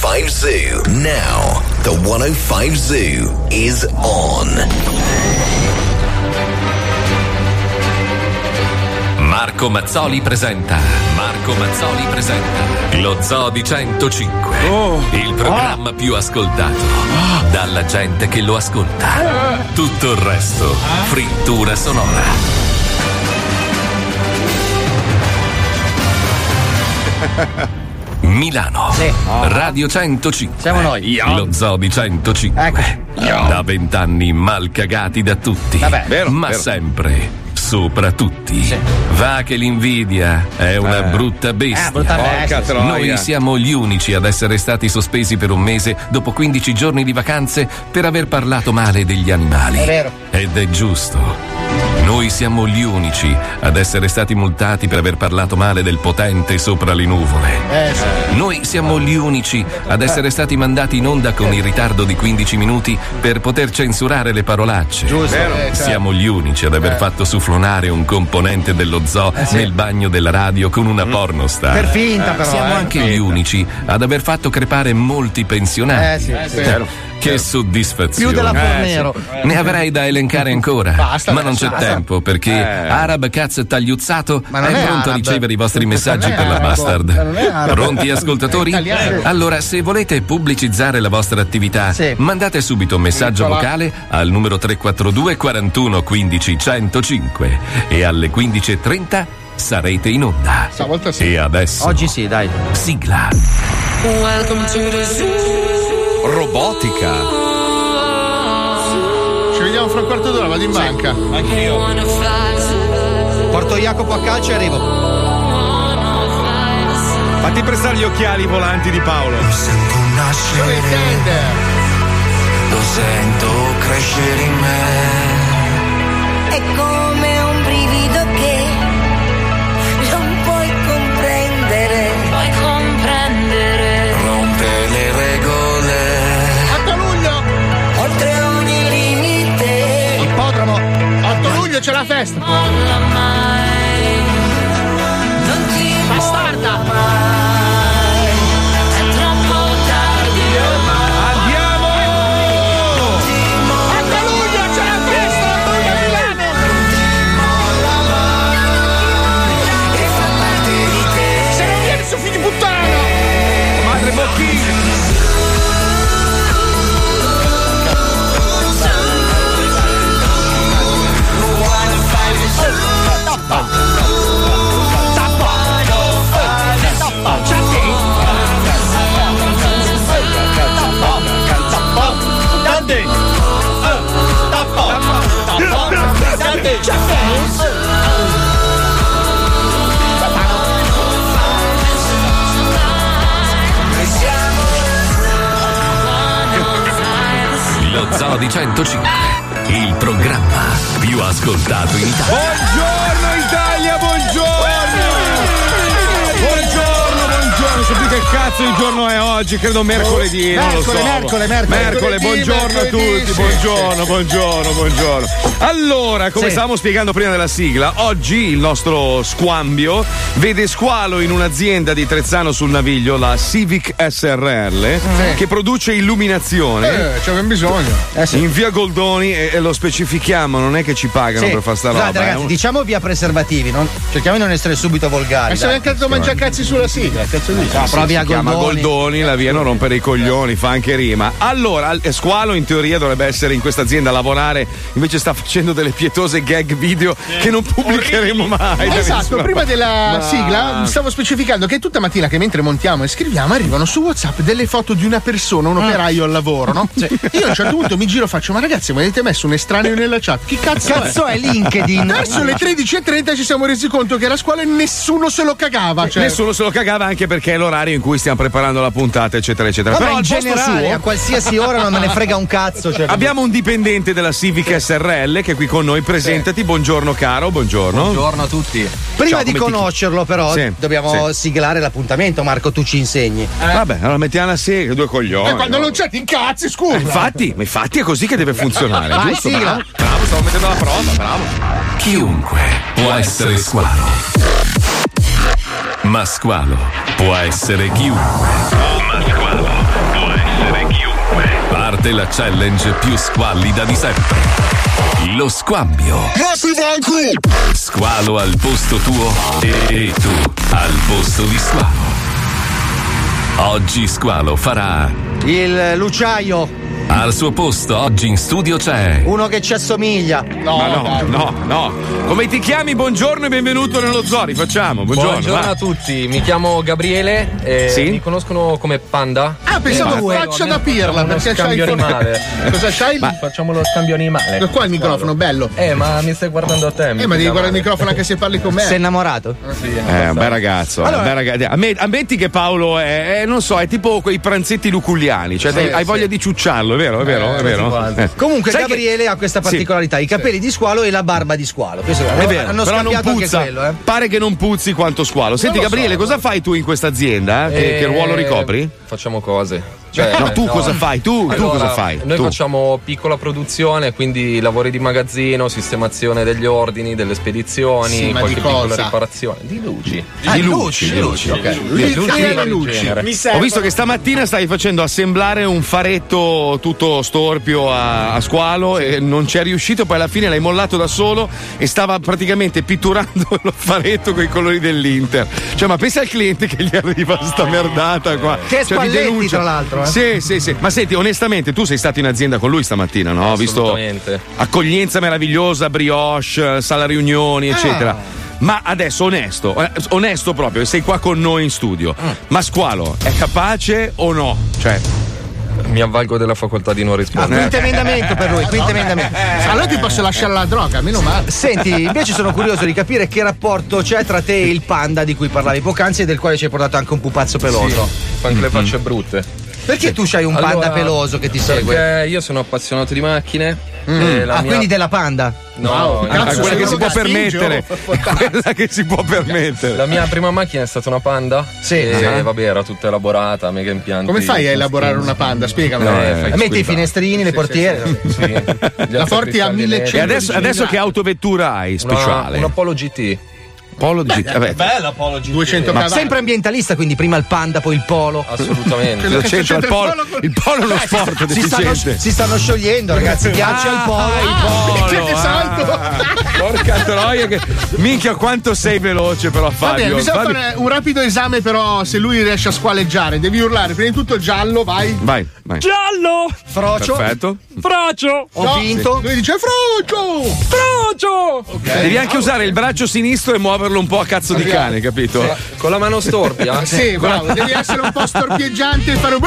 105 Zoo. Now, the 105 Zoo is on. Marco Mazzoli presenta. Marco Mazzoli presenta. Lo Zoo di 105. il programma più ascoltato. Dalla gente che lo ascolta. Tutto il resto. Frittura sonora. Milano. Radio 105. Siamo noi. Lo Zoo di 105. Ecco. Da vent'anni mal cagati da tutti. Vabbè. Vero, ma vero. sempre sopra tutti. Va che l'invidia è una Eh. brutta bestia. Eh, brutta bestia, Porca sì. troia. Noi siamo gli unici ad essere stati sospesi per un mese dopo 15 giorni di vacanze per aver parlato male degli animali. È vero. Ed è giusto. Noi siamo gli unici ad essere stati multati per aver parlato male del potente sopra le nuvole. Eh. Noi siamo gli unici ad essere stati mandati in onda con il ritardo di 15 minuti per poter censurare le parolacce. Eh, certo. Siamo gli unici ad aver Eh. fatto sufflonare un componente dello zoo Eh, nel bagno della radio con una pornostar. Per finta, però, Siamo eh. anche gli unici ad aver fatto crepare molti pensionati. Eh, sì, Eh, sì. vero. Che soddisfazione. Più della Eh, Fornero. sì. Ne avrei da elencare ancora. Basta, ma non c'è basta. tempo perché Eh. Arab Caz tagliuzzato è è pronto a arab. ricevere i vostri messaggi per la bastard. Pronti ascoltatori? Allora, se volete pubblicizzare la vostra attività, mandate subito un messaggio Eccola. vocale al numero 342 41 15 105 e alle 15.30 sarete in onda. Stavolta sì. E adesso Oggi sì, dai. sigla. Welcome to the zoo. Robotica. Ci vediamo fra un quarto d'ora, vado in banca. Porto Jacopo a calcio e arrivo. Fatti prestare gli occhiali volanti di Paolo. Lo sento nascere, lo sento crescere in me. È c'è la festa! Lo Zoo di 105. Il programma più ascoltato in Italia. Buongiorno Italia, buongiorno! Buongiorno, buongiorno, che cazzo di giorno è oggi, credo mercoledì, non lo so. Mercole, mercole, mercole. Mercole, buongiorno a Mercoledì, tutti, sì, buongiorno, buongiorno, buongiorno. Allora, come Sì. stavamo spiegando prima della sigla, oggi il nostro squambio vede squalo in un'azienda di Trezzano sul Naviglio, la Civic SRL, che produce illuminazione. Eh, c'avevamo bisogno. Eh sì. In via Goldoni e, e lo specifichiamo, non è che ci pagano Sì. per fare sta roba. eh. è ragazzi, un- diciamo via preservativi. non- cerchiamo di non essere subito volgari. Ma se anche andato a mangiare cazzi sulla sigla, cazzo dici? Però via si chiama Goldoni. Goldoni, la via non rompere i coglioni, fa anche rima. Allora, al- eh, Squalo in teoria dovrebbe essere in questa azienda a lavorare, invece sta facendo delle pietose gag video che non pubblicheremo mai. Esatto, prima parte. della Ma- sigla stavo specificando che tutta mattina che mentre montiamo e scriviamo arrivano su WhatsApp delle foto di una persona, un operaio al lavoro, no? Io a un certo punto mi giro e faccio: Ma ragazzi, ma avete messo un estraneo nella chat? Chi cazzo, Cazzo è LinkedIn? Verso le 13.30 ci siamo resi conto che era scuola e nessuno se lo cagava. Cioè, Nessuno se lo cagava anche perché lo nell'orario in cui stiamo preparando la puntata, eccetera, eccetera. Vabbè, Però in generale, suo- a qualsiasi ora non me ne frega un cazzo. Cioè, Abbiamo un dipendente della Civic SRL che è qui con noi. Presentati, buongiorno caro, buongiorno. Buongiorno a tutti. Prima Ciao, di come ti- conoscerlo, però, Sì, dobbiamo sì. siglare l'appuntamento. Marco, tu ci insegni. Vabbè, allora mettiamo la sega, due coglioni. E quando no? non c'è ti incazzi, scusa. Eh, infatti, ma infatti è così che deve funzionare. Vai, giusto? sigla. Bravo, bravo, stavo mettendo la prova, bravo. Chiunque può essere squalo. Ma squalo può essere chiunque. Ma squalo può essere chiunque. Parte la challenge più squallida di sempre. Lo squambio. Squalo al posto tuo e tu al posto di squalo. Oggi squalo farà Il Luciaio, al suo posto. Oggi in studio c'è uno che ci assomiglia. Ma no, no, no. Come ti chiami? Buongiorno e benvenuto nello zoo. Facciamo. Buongiorno. Buongiorno va. a tutti, mi chiamo Gabriele e Sì? mi conoscono come Panda. Ah, pensavo Eh, faccia da pirla perché c'hai il animale. Cosa c'hai? Facciamo lo scambio animale. Qua il microfono, bello. Eh, ma mi stai guardando a te. Eh, ma devi guardare il microfono anche se parli con me. Sei innamorato? Eh, un bel ragazzo, un bel ragazzo. Amme- Ammetti che Paolo è, è, non so, è tipo quei pranzetti luculliani, cioè hai- hai voglia di ciucciarlo, vero? È vero? È vero? Eh. Comunque, Sai che- Gabriele ha questa Sì. particolarità: i capelli di squalo e la barba di squalo. Questo È vero, hanno però non puzza. quello, eh. Pare che non puzzi quanto squalo. Senti, lo so, Gabriele, cosa fai tu in questa azienda? eh? Che, Eh, che ruolo ricopri? Facciamo cose. Cioè, No, tu cosa fai? Tu- tu Allora, cosa fai? Noi Tu. facciamo piccola produzione, quindi lavori di magazzino, sistemazione degli ordini, delle spedizioni, Sì, qualche di piccola cosa? riparazione. Di luci. Ah, Di luci, luci, luci, ok. Lui Luci. Ho visto che stamattina stai facendo assemblare un faretto tutto storpio a, a squalo e non ci è riuscito, poi alla fine l'hai mollato da solo e stava praticamente pitturando lo faretto con i colori dell'Inter. Cioè, ma pensa al cliente che gli arriva sta merdata qua. Che Cioè, Spalletti, tra l'altro, eh. Sì, sì, sì. Ma senti, onestamente, tu sei stato in azienda con lui stamattina, no? Ho visto accoglienza meravigliosa, brioche, sala riunioni, eccetera. Ma adesso onesto, eh, onesto proprio, sei qua con noi in studio. Ma Squalo è capace o no? Cioè, Mi avvalgo della facoltà di non Ah, rispondere. quinto emendamento per lui, quinto emendamento. Allora ti posso lasciare la droga, meno male. Senti, invece sono curioso di capire che rapporto c'è tra te e il panda di cui parlavi poc'anzi e del quale ci hai portato anche un pupazzo peloso. Fa anche le facce brutte. Perché tu c'hai un Allora, panda peloso che ti segue? Perché io sono appassionato di macchine. Mm. la Ah, mia- quindi della panda? No, Wow, cazzo, quella che si può permettere. oh. quella che si può permettere. La mia prima macchina è stata una Panda. Sì. E Ah. vabbè, era tutta elaborata, mega impianti. Come fai a elaborare una panda? Spiegamelo. Eh, fai Metti i finestrini, le portiere. Sì. Gli La porti a altri 1100 E adesso, adesso che autovettura hai Una, speciale? un Apollo GT. Polo di Vabbè, Bella Polo GT. 200 Ma sempre ambientalista, quindi prima il panda, poi il polo. Assolutamente. c'entra il il polo? Il polo è uno sport Si stanno, deficiente. si stanno sciogliendo, ragazzi. Ghiaccio al polo. Ah, Che polo, salto! ah. Porca troia che minchia quanto sei veloce però Va bene, Fabio. bisogna Fabio- fare un rapido esame, però, se lui riesce a squaleggiare. Devi urlare. Prima di tutto giallo, vai. Vai, vai. Giallo! Frocio. Perfetto. Frocio! Ho No, vinto. Lui dice Frocio! Frocio! Devi anche usare il braccio sinistro e muoverlo un po' a cazzo di cane, capito? Con la mano storpia? Sì, bravo. Devi essere un po' storpieggiante e fare.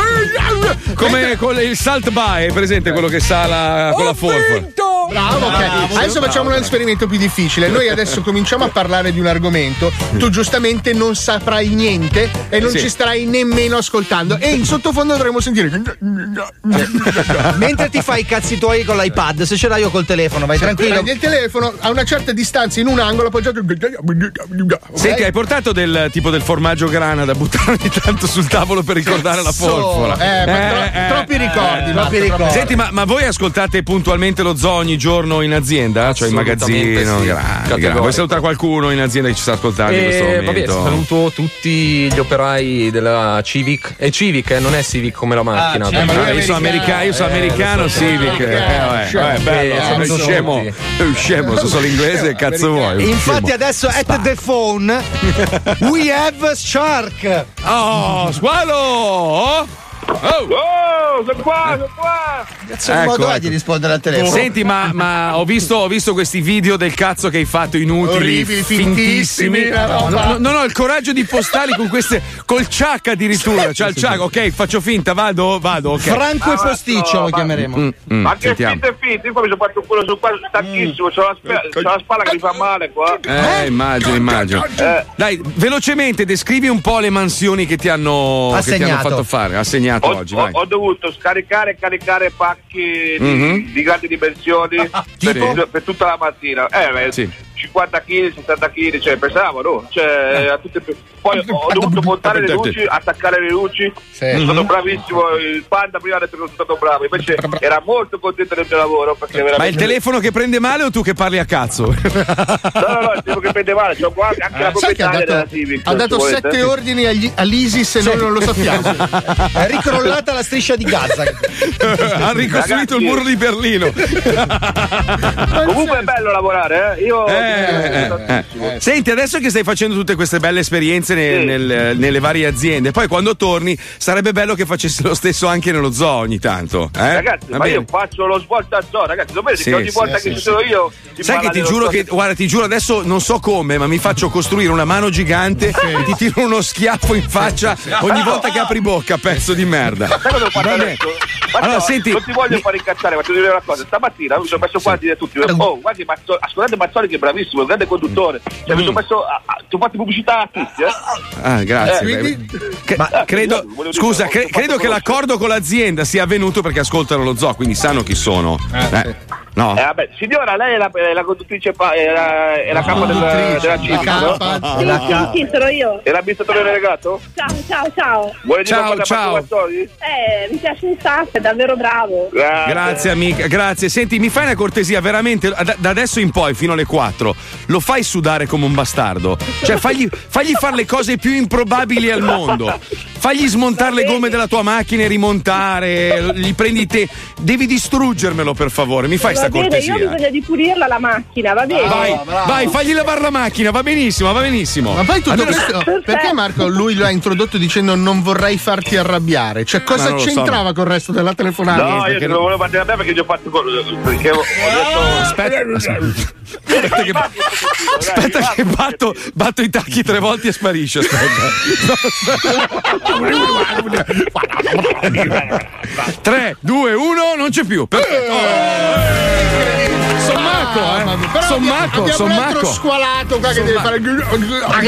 Come con il salt by, è presente quello che sala con la forfa. Bravo, ok. Adesso facciamo un esperimento più difficile. Noi adesso cominciamo a parlare di un argomento. Tu giustamente non saprai niente e non Sì. ci starai nemmeno ascoltando. E in sottofondo dovremo sentire. Mentre ti fai i cazzi tuoi con l'iPad, se ce l'hai io col telefono, vai tranquillo. Prendi il telefono a una certa distanza in un angolo appoggiato. Ok? Senti, hai portato del tipo del formaggio grana da buttare ogni tanto sul tavolo per ricordare la forfora. Eh, ma tro- Eh, eh, troppi ricordi, eh. Troppi ricordi. Senti, ma, ma voi ascoltate puntualmente lo zoo ogni giorno in azienda? Cioè in magazzino? sì. Categorico. Vuoi salutare qualcuno in azienda che ci sta ascoltando in questo E momento? vabbè, saluto tutti gli operai della Civic. È Civic, eh, non è Civic come la macchina. ma lui Ah, è io sono americano, io sono Eh, americano so. Civic. Eh, vabbè, vabbè, bello, Eh, sono saluto scemo. È scemo, so solo inglese, che cazzo vuoi? Infatti Scemo. adesso at the phone we have Shark. Oh, squalo! Oh, sono qua, sono qua. Cazzo di modo di rispondere al telefono? Senti, ma, ma ho, visto, ho visto questi video del cazzo che hai fatto inutili, Orribili, fintissimi, una No, no, non ho il coraggio di postarli con queste. col ciak addirittura. Cioè il ciak, ok, faccio finta, vado, vado. ok. Franco e Posticcio lo chiameremo. Mm, mm, Ma che sentiamo. finto e finto, io poi mi sono fatto un culo su qua, stanchissimo, c'ho la, spe- c'ho la spalla che mi fa male qua. Eh, immagino, immagino. Eh. Dai, velocemente descrivi un po' le mansioni che ti hanno, che ti hanno fatto fare. Assegnato Ho, oggi, ho- vai. ho dovuto scaricare e caricare pacchi di, Mhm. di grandi dimensioni per, per tutta la mattina. Eh, beh, Sì. 50 kg, 70 kg, cioè pensavo, no? Cioè, a tutte- poi ho dovuto montare le luci, attaccare le luci. Sono Mhm. stato bravissimo. Il panda prima ha detto che sono stato bravo, invece era molto contento del mio lavoro. Perché Ma il veramente... telefono che prende male o tu che parli a cazzo? No, no, no, il tipo che prende male, qua anche la Eh, Sai che ha proprietaria della dato, Civic. ha dato volete. sette ordini agli- all'ISIS e noi non lo sappiamo. È ricrollata la striscia di Gaza. ha ricostruito il muro di Berlino. Comunque è bello lavorare, eh? Io Eh, eh, eh. Senti, adesso che stai facendo tutte queste belle esperienze ne- Sì. nel- nelle varie aziende, poi quando torni sarebbe bello che facessi lo stesso anche nello zoo ogni tanto. Eh? Ragazzi, Va ma bene. io faccio lo svolta a zoo, ragazzi, vedete Sì, che ogni sì, volta sì, che sì. ci sono io Sai che ti giuro che, guarda, ti giuro adesso non so come, ma mi faccio costruire una mano gigante e ti tiro uno schiaffo in faccia ogni volta che apri bocca, pezzo di merda. Allora, senti, non ti voglio fare incazzare, ma ti devo dire una cosa. Stamattina mi sono messo qua a dire a tutti: Oh, guardi, Mazzo- ascoltate Mazzoli che è bravissimo, è un grande conduttore. Cioè, mi sono messo. A, a, ti ho fatto pubblicità a tutti, eh? Ah, grazie. Eh, quindi- che- Ma- credo, volevo dire, scusa, cre- credo che l'accordo con l'azienda sia avvenuto perché ascoltano lo zoo, quindi sanno chi sono. Eh, No? Eh, vabbè, signora, lei è la, è la conduttrice, è la, è la capa del, della Civic, no? Sì, sì, sì, sono io. È l'amministratore delegato? Ciao, ciao, ciao. Vuole dire Ciao, ciao. Eh, mi piace un sacco, è davvero bravo. Grazie amica, grazie. Senti, mi fai una cortesia, veramente, da, da adesso in poi, fino alle 4, lo fai sudare come un bastardo. Cioè, fagli, fagli fare le cose più improbabili al mondo. Fagli smontare le gomme della tua macchina e rimontare, gli prendi te. Devi distruggermelo, per favore, mi fai va sta bene, io ho cortesia. bisogno di pulirla la macchina, va bene? Vai, vai, fagli lavare la macchina, va benissimo, va benissimo. Ma poi tutto Almeno- questo, perché Marco lui lo ha introdotto dicendo non vorrei farti arrabbiare? Cioè, cosa non lo so. c'entrava col resto della telefonata? No, io te lo volevo fare a me perché gli ho fatto. Perché ho, ho detto. Aspetta, aspetta che, aspetta che batto, batto i tacchi tre volte e sparisce. Aspetta. 3, 2, 1, non c'è più. Perfetto. Oh. Thank you. Sommacco, eh. Sommacco, abbiamo un sommacco. altro squalato qua che deve fare.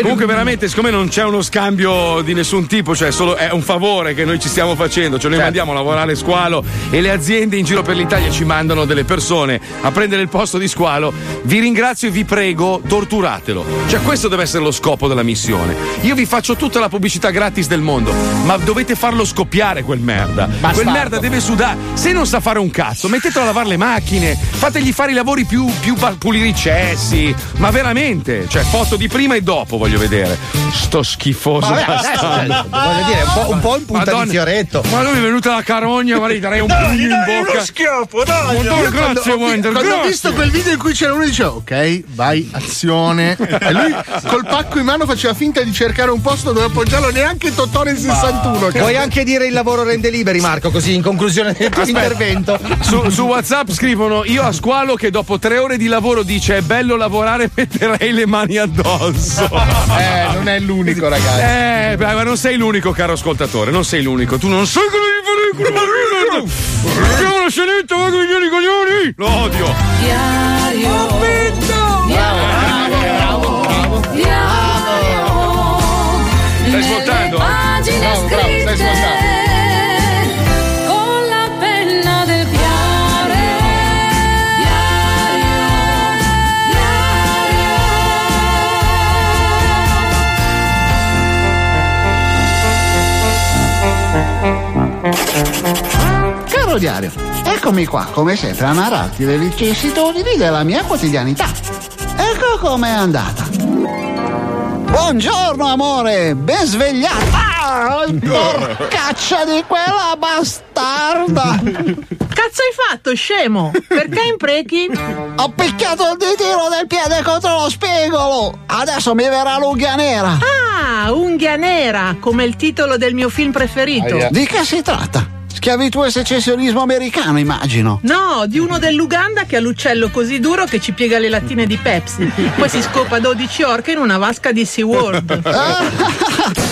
Comunque, veramente, siccome non c'è uno scambio di nessun tipo, cioè solo è un favore che noi ci stiamo facendo, cioè noi mandiamo a lavorare squalo e le aziende in giro per l'Italia ci mandano delle persone a prendere il posto di squalo. Vi ringrazio e vi prego, torturatelo. Cioè, questo deve essere lo scopo della missione. Io vi faccio tutta la pubblicità gratis del mondo, ma dovete farlo scoppiare quel merda. Quel merda deve sudare. Se non sa fare un cazzo, mettetelo a lavare le macchine, fategli fare i lavori più, più pa- pulire i cessi. Ma veramente, cioè, foto di prima e dopo voglio vedere. Sto schifoso Vabbè, bastardo. voglio dire, un po', un po' in punta Madonna. di fioretto. Ma lui mi è venuta la carogna, ma gli darei un pugno in bocca. schiaffo, dai! Madonna, grazie, ho, Wender. quando ho grazie. visto quel video in cui c'era uno che diceva ok, vai, azione. E lui col pacco in mano faceva finta di cercare un posto dove appoggiarlo, neanche Totò nel 61. Puoi anche dire il lavoro rende liberi, Marco, così in conclusione del tuo intervento. Su, su WhatsApp scrivono: Io a squalo che dopo tre ore di lavoro dice è bello lavorare, metterei le mani addosso. Eh, non è l'unico, ragazzi. Eh, ma non sei l'unico, caro ascoltatore. Non sei l'unico. Tu non sai cosa devi fare con la scenetta, va con i coglioni. Lo odio. Stai svoltando? Pagine Bravo, bravo, stai scritte svoltando. Caro diario, eccomi qua, come sempre, a narrarti le vicissitudini della mia quotidianità. Ecco com'è andata. Buongiorno amore, ben svegliato. Ah, porcaccia di quella bastarda! Cazzo hai fatto, scemo? Perché imprechi? Ho picchiato il ditino del piede contro lo spigolo! Adesso mi verrà l'unghia nera! Ah, unghia nera, come il titolo del mio film preferito. Di che si tratta? Schiavitù e secessionismo americano, immagino. No, di uno dell'Uganda che ha l'uccello così duro che ci piega le lattine di Pepsi. Poi si scopa 12 orche in una vasca di SeaWorld.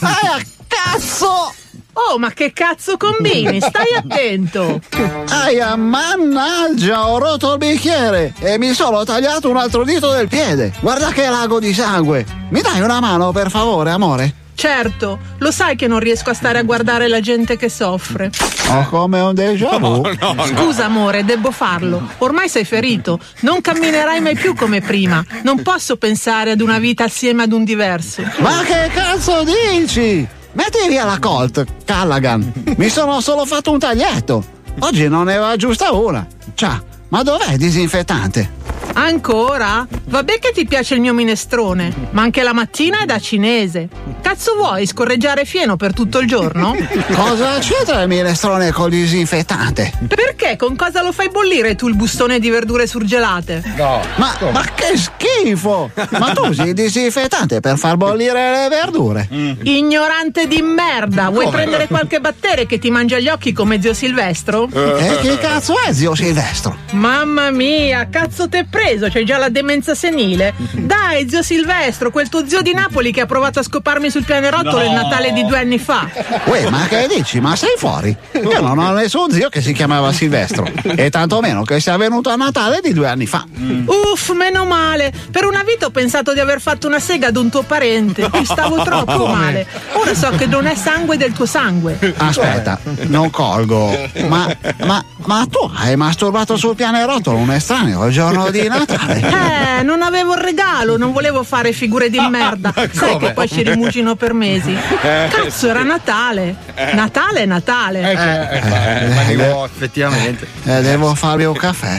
Ah, cazzo! Oh, ma che cazzo combini? Stai attento! Aia, mannaggia, ho rotto il bicchiere e mi sono tagliato un altro dito del piede. Guarda che lago di sangue. Mi dai una mano, per favore, amore? Certo, lo sai che non riesco a stare a guardare la gente che soffre. Ho come un déjà vu. Scusa amore, devo farlo. Ormai sei ferito. Non camminerai mai più come prima. Non posso pensare ad una vita assieme ad un diverso. Ma che cazzo dici? Metti via la Colt, Callaghan. Mi sono solo fatto un taglietto. Oggi non ne va giusta una. Ciao, ma dov'è il disinfettante? Ancora? Vabbè che ti piace il mio minestrone, ma anche la mattina è da cinese. Cazzo vuoi scorreggiare fieno per tutto il giorno? Cosa c'entra il minestrone col disinfettante? Perché? Con cosa lo fai bollire tu il bustone di verdure surgelate? No. Ma, ma che schifo! Ma tu usi il disinfettante per far bollire le verdure? Ignorante di merda! Vuoi Come? prendere qualche battere che ti mangia gli occhi come zio Silvestro? E chi cazzo è zio Silvestro? Mamma mia, cazzo t'è preso? C'hai già la demenza senile? Dai, zio Silvestro, quel tuo zio di Napoli che ha provato a scoparmi sul pianerottolo No. il Natale di due anni fa. Uè, ma che dici? Ma sei fuori? Io non ho nessun zio che si chiamava Silvestro. E tantomeno che sia venuto a Natale di due anni fa. Uff, meno male. Per una vita ho pensato di aver fatto una sega ad un tuo parente. Ti stavo troppo male. Ora so che non è sangue del tuo sangue. Aspetta, non colgo. Ma, ma, ma tu hai masturbato sul pianerottolo un estraneo il giorno di Natale? Eh, non avevo il regalo, non volevo fare figure di merda. Sai come? che poi ci rimugino per mesi. Eh. Cazzo, era Natale. Natale è Natale. Eh, eh, ma dico, effettivamente. Eh, devo farmi un caffè.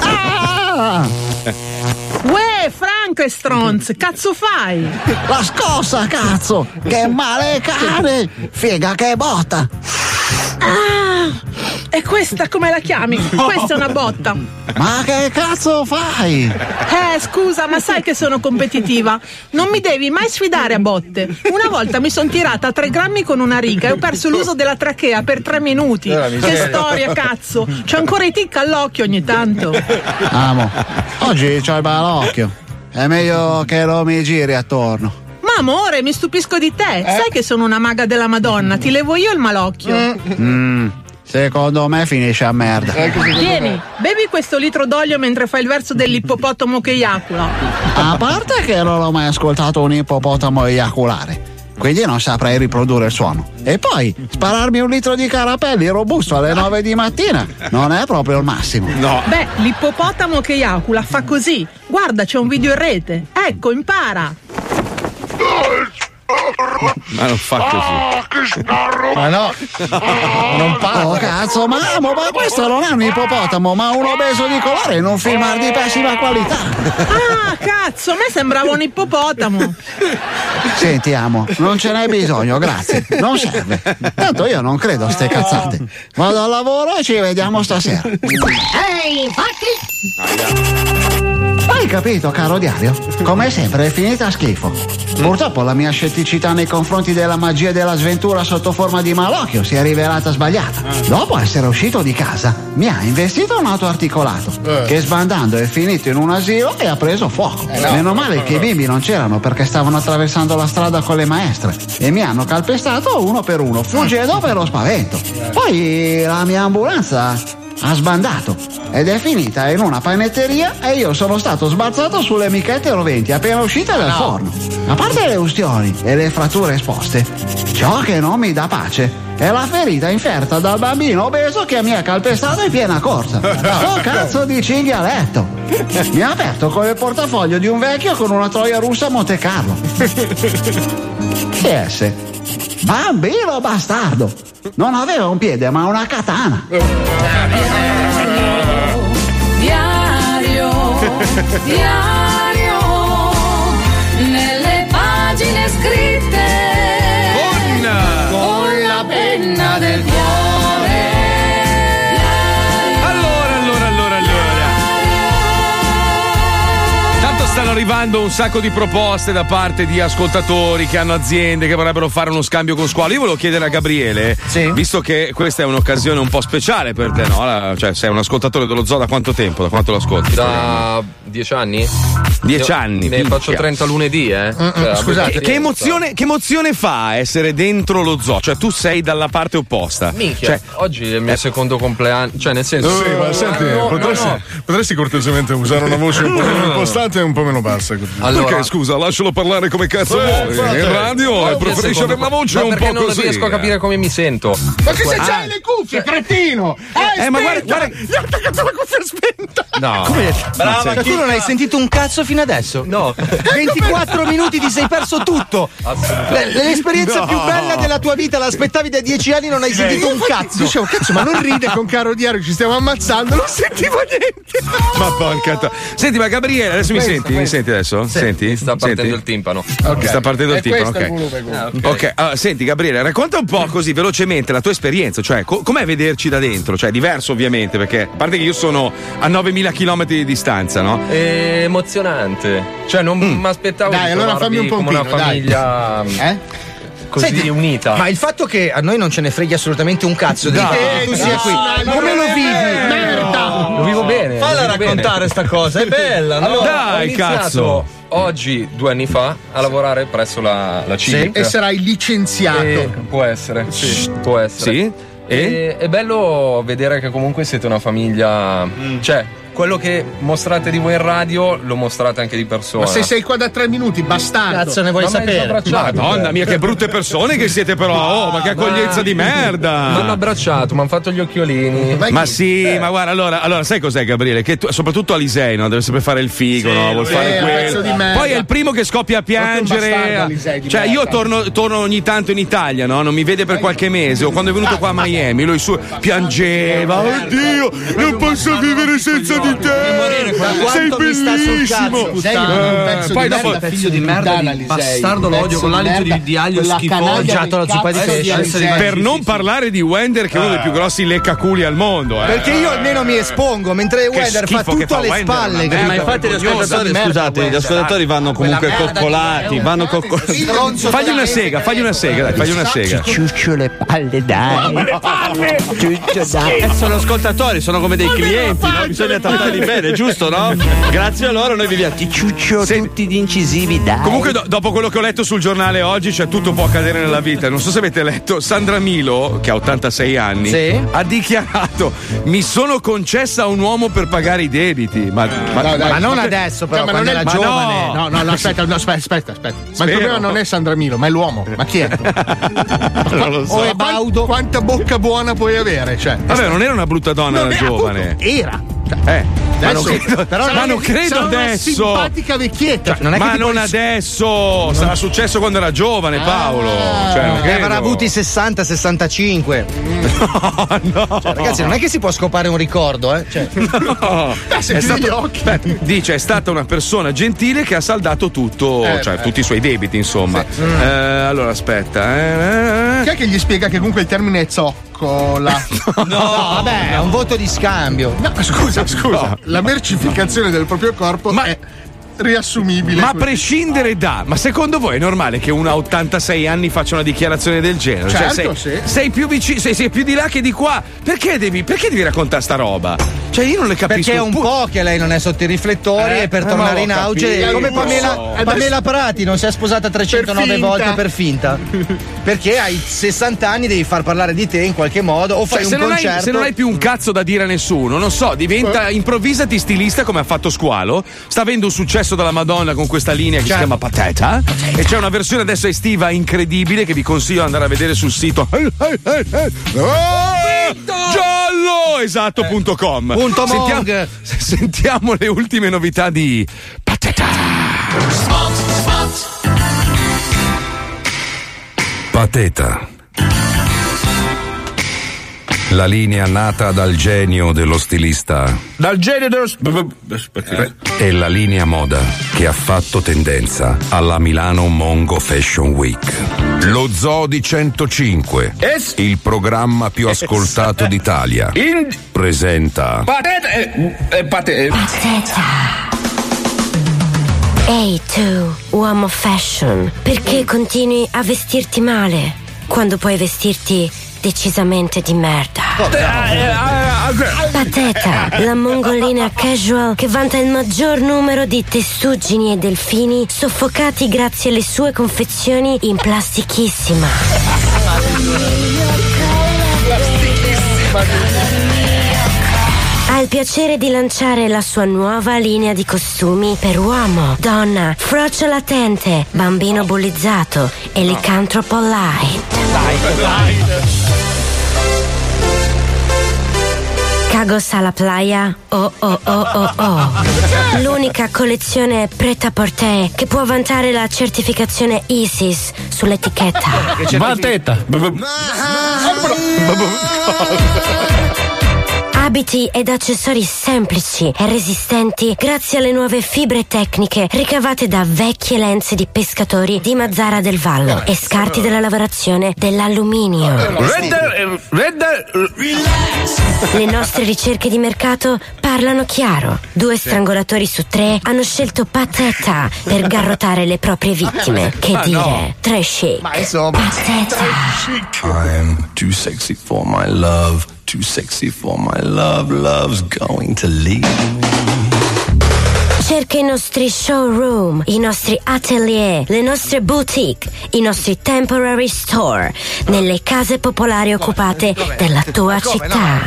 Ah! Uè, Franco Stronz, cazzo fai? La scossa, cazzo! Che male cane! Figa che botta! Ah, e questa come la chiami? Questa è una botta. Ma che cazzo fai? Eh, scusa, ma sai che sono competitiva. Non mi devi mai sfidare a botte. Una volta mi sono tirata a 3 grammi con una riga e ho perso l'uso della trachea per 3 minuti. Eh, Che storia, cazzo! C'ho ancora i tic all'occhio ogni tanto. Amo, oggi c'ho il balocchio. È meglio che non mi giri attorno. Ma amore, mi stupisco di te. Sai che sono una maga della Madonna, ti levo io il malocchio. Mm, secondo me finisce a merda. Tieni, bevi questo litro d'olio mentre fai il verso dell'ippopotamo che eiacula. A parte che non ho mai ascoltato un ippopotamo eiaculare. Quindi non saprei riprodurre il suono. E poi, spararmi un litro di carapelli robusto alle 9 di mattina non è proprio il massimo. No. Beh, l'ippopotamo che eiacula fa così. Guarda, c'è un video in rete. Ecco, impara. Ma non fa così. Ma no, non Oh cazzo, mamma, ma questo non è un ippopotamo, ma un obeso di colore in un film di pessima qualità. Ah, cazzo, a me sembrava un ippopotamo. Senti, amo, non ce n'è bisogno, grazie. Non serve. Tanto io non credo a ste cazzate. Vado al lavoro e ci vediamo stasera. Ehi, infatti! Hai capito, caro diario? Come sempre è finita a schifo. Purtroppo la mia scetticità nei confronti della magia della sventura sotto forma di malocchio si è rivelata sbagliata. Dopo essere uscito di casa, mi ha investito un autoarticolato Eh. che sbandando è finito in un asilo e ha preso fuoco. no. Meno male che i bimbi non c'erano perché stavano attraversando la strada con le maestre e mi hanno calpestato uno per uno, fuggendo per lo spavento. Poi la mia ambulanza ha sbandato ed è finita in una panetteria e io sono stato sbalzato sulle michette roventi appena uscite dal forno. A parte le ustioni e le fratture esposte, ciò che non mi dà pace è la ferita inferta dal bambino obeso che mi ha calpestato in piena corsa. Sto cazzo di cinghialetto! Mi ha aperto con il portafoglio di un vecchio con una troia russa a Monte Carlo. PS. Bambino bastardo! Non aveva un piede ma una katana. Diario, diario, nelle pagine scritte stanno arrivando un sacco di proposte da parte di ascoltatori che hanno aziende che vorrebbero fare uno scambio con scuola. Io volevo chiedere a Gabriele, visto che questa è un'occasione un po' speciale per te, no? La- Cioè, sei un ascoltatore dello zoo da quanto tempo? Da quanto lo ascolti? Da dieci anni? Dieci Io anni. Ne minchia. faccio 30 lunedì, eh. Cioè, Scusate, che emozione, che emozione fa essere dentro lo zoo? Cioè, tu sei dalla parte opposta. Minchia, Cioè, oggi è il mio secondo compleanno. Cioè, nel senso. Sì, ma senti, No, no, potresti, no. potresti cortesemente usare una voce un po' impostata e un po' meno bassa. Perché scusa, lascialo parlare come cazzo Eh, vuole. infatti. In radio e è preferisce avere la voce un po' non così. riesco a capire come mi sento. Ma che se Ah. c'hai le cuffie, cretino! Eh, Eh, ma guarda- guarda- Gli ha attaccato la cuffia spenta! No. Come? Brava, Ma tu non hai sentito un cazzo fino adesso? No. 24 minuti ti sei perso tutto. L'esperienza No. più bella della tua vita l'aspettavi da 10 anni non hai sentito un cazzo. Dicevo, cazzo, ma non ride con caro diario, ci stiamo ammazzando, non sentivo niente. Ma porca Senti, ma Gabriele, adesso mi senti? Mi senti adesso? Sì, senti? mi sta partendo Senti? il timpano. Mi sta partendo il timpano, è il. Ah, ok. Ok, allora, senti Gabriele, racconta un po' così velocemente la tua esperienza, cioè co- com'è vederci da dentro? Cioè, diverso ovviamente, perché a parte che io sono a 9000 km di distanza, no? È emozionante. Cioè, non mi aspettavo Dai, di allora fammi un come una pompino, dai. famiglia Eh? Così Senti, unita. Ma il fatto che a noi non ce ne freghi assolutamente un cazzo Dai, fatto che tu sia qui, dai, come lo vivi? vero. Merda! Lo vivo bene. Falla vivo bene. raccontare sta cosa, è bella, no? Allora, Dai, ho iniziato cazzo. Oggi, due anni fa, a lavorare presso la, la CIVIC. E sarai licenziato. E- può essere, sì, può essere. Sì? E? E- è bello vedere che comunque siete una famiglia. Cioè, quello che mostrate di voi in radio lo mostrate anche di persona. Ma se sei qua da tre minuti, bastardo. Cazzo ne vuoi Ma sapere? Madonna mia, che brutte persone che siete però, oh, ma che accoglienza di Mi hanno merda! abbracciato, mi hanno fatto gli occhiolini. Ma sì, ma guarda, allora, allora, sai cos'è Gabriele? Che tu- soprattutto Alisei, no? Deve sempre fare il figo, no? Vuol sì, fare quello. merda. Poi è il primo che scoppia a piangere. bastardo, Alisei, cioè, io merda. torno, torno ogni tanto in Italia, no? Non mi vede per qualche mese. O quando è venuto qua a Miami, lui su piangeva. Oddio, non posso vivere senza di te. Sei quanto mi sta sul bellissimo. cazzo. Sei un Eh, pezzo poi di dopo- merda, Figlio di merda, di bastardo, lo odio Pezzo con l'alito di- di aglio schifoso. di. Alisei. Per non parlare di Wender, che è uno dei più grossi leccaculi al mondo. Eh. Perché io almeno mi espongo, mentre Wender fa tutto alle spalle. Ma infatti gli ascoltatori, scusate, gli ascoltatori vanno comunque coccolati, vanno coccolati. Fagli una sega, fagli una sega, dai, fagli una sega. Ciuccio le palle, dai. Ciuccio, dai. Eh, sono ascoltatori, sono come dei clienti, bisogna trattarli bene, giusto, no? Grazie a loro noi viviamo. Ti ciuccio tutti gli incisivi, dai. Comunque, do- dopo quello che ho letto sul giornale oggi, cioè tutto può accadere nella vita. Non so se avete letto, Sandra Milo, che ha 86 anni, Sì. ha dichiarato: Mi sono concessa un uomo per pagare i debiti. Ma, ma- No, dai, Ma non che- adesso, però, Cioè, ma quando non è era ma giovane. No, no, no, no, aspetta, no, aspetta, aspetta, aspetta. Ma il problema non è Sandra Milo, ma è l'uomo. Ma chi è? non lo so. O è Baudo? Quanta bocca buona puoi avere? Cioè, Vabbè, non era una brutta donna non da è, giovane. appunto, era. Eh, ma non Adesso- credo, però ma non non è- credo sarà una adesso. simpatica vecchietta. non è che ma non puoi- adesso, sarà successo quando era giovane Paolo. Cioè, non Eh, credo. avrà avuti 60-65. no. Cioè, ragazzi, non è che si può scopare un ricordo, eh? Cioè, No. se È stato- gli occhi. Beh, dice è stata una persona gentile che ha saldato tutto, Eh, cioè beh. tutti i suoi debiti, insomma. Eh, allora aspetta. eh, eh. Chi è che gli spiega che comunque il termine è zoccola? no, vabbè, è un voto di scambio. No, scusa, scusa. La mercificazione del proprio corpo Ma- è riassumibile. Ma a prescindere da, ma secondo voi è normale che uno a 86 anni faccia una dichiarazione del genere? Certo, sei, sì. sei più vicino, sei, sei più di là che di qua. Perché devi, perché devi raccontare sta roba? Cioè, io non le capisco. Perché è un Pu- po' che lei non è sotto i riflettori Eh, e per eh, tornare in auge capito. è come Pamela, Pamela Prati non si è sposata 309 Per finta. volte per finta. Perché hai 60 anni devi far parlare di te in qualche modo o fai Cioè, se, un non hai, concerto. se non hai più un cazzo da dire a nessuno, non so, diventa improvvisati stilista come ha fatto Squalo. Sta avendo un successo dalla Madonna con questa linea che si Certo. chiama Pateta. E c'è una versione adesso estiva incredibile che vi consiglio di andare a vedere sul sito. Ah, Giallo! Esatto.com. Punto sentiamo, sentiamo le ultime novità di Pateta. Pateta. La linea nata dal genio dello stilista Dal genio dello. è la linea moda che ha fatto tendenza alla Milano Mongo Fashion Week. Lo Zodi 105, il programma più ascoltato d'Italia, In. presenta Patete. eh, eh, pate- Ehi tu, uomo fashion, perché continui a vestirti male quando puoi vestirti decisamente di merda? Pateta, la mongolina casual che vanta il maggior numero di testuggini e delfini soffocati grazie alle sue confezioni in plastichissima. Ha il piacere di lanciare la sua nuova linea di costumi per uomo, donna, frocio latente, bambino bullizzato e licantropo light. Cagos alla playa, oh oh oh oh oh. L'unica collezione preta porter che può vantare la certificazione ISIS sull'etichetta. Pateta. Abiti ed accessori semplici e resistenti grazie alle nuove fibre tecniche ricavate da vecchie lenze di pescatori di Mazzara del Vallo e scarti della lavorazione dell'alluminio. Redder. Eh. Le nostre ricerche di mercato parlano chiaro. Due strangolatori su tre hanno scelto Pateta per garrotare le proprie vittime. Che Ma no. dire? Trash Ma insomma. I'm too sexy for my love, too sexy for my love, love's going to leave Cerca i nostri showroom, i nostri atelier, le nostre boutique, i nostri temporary store, nelle case popolari occupate della tua città.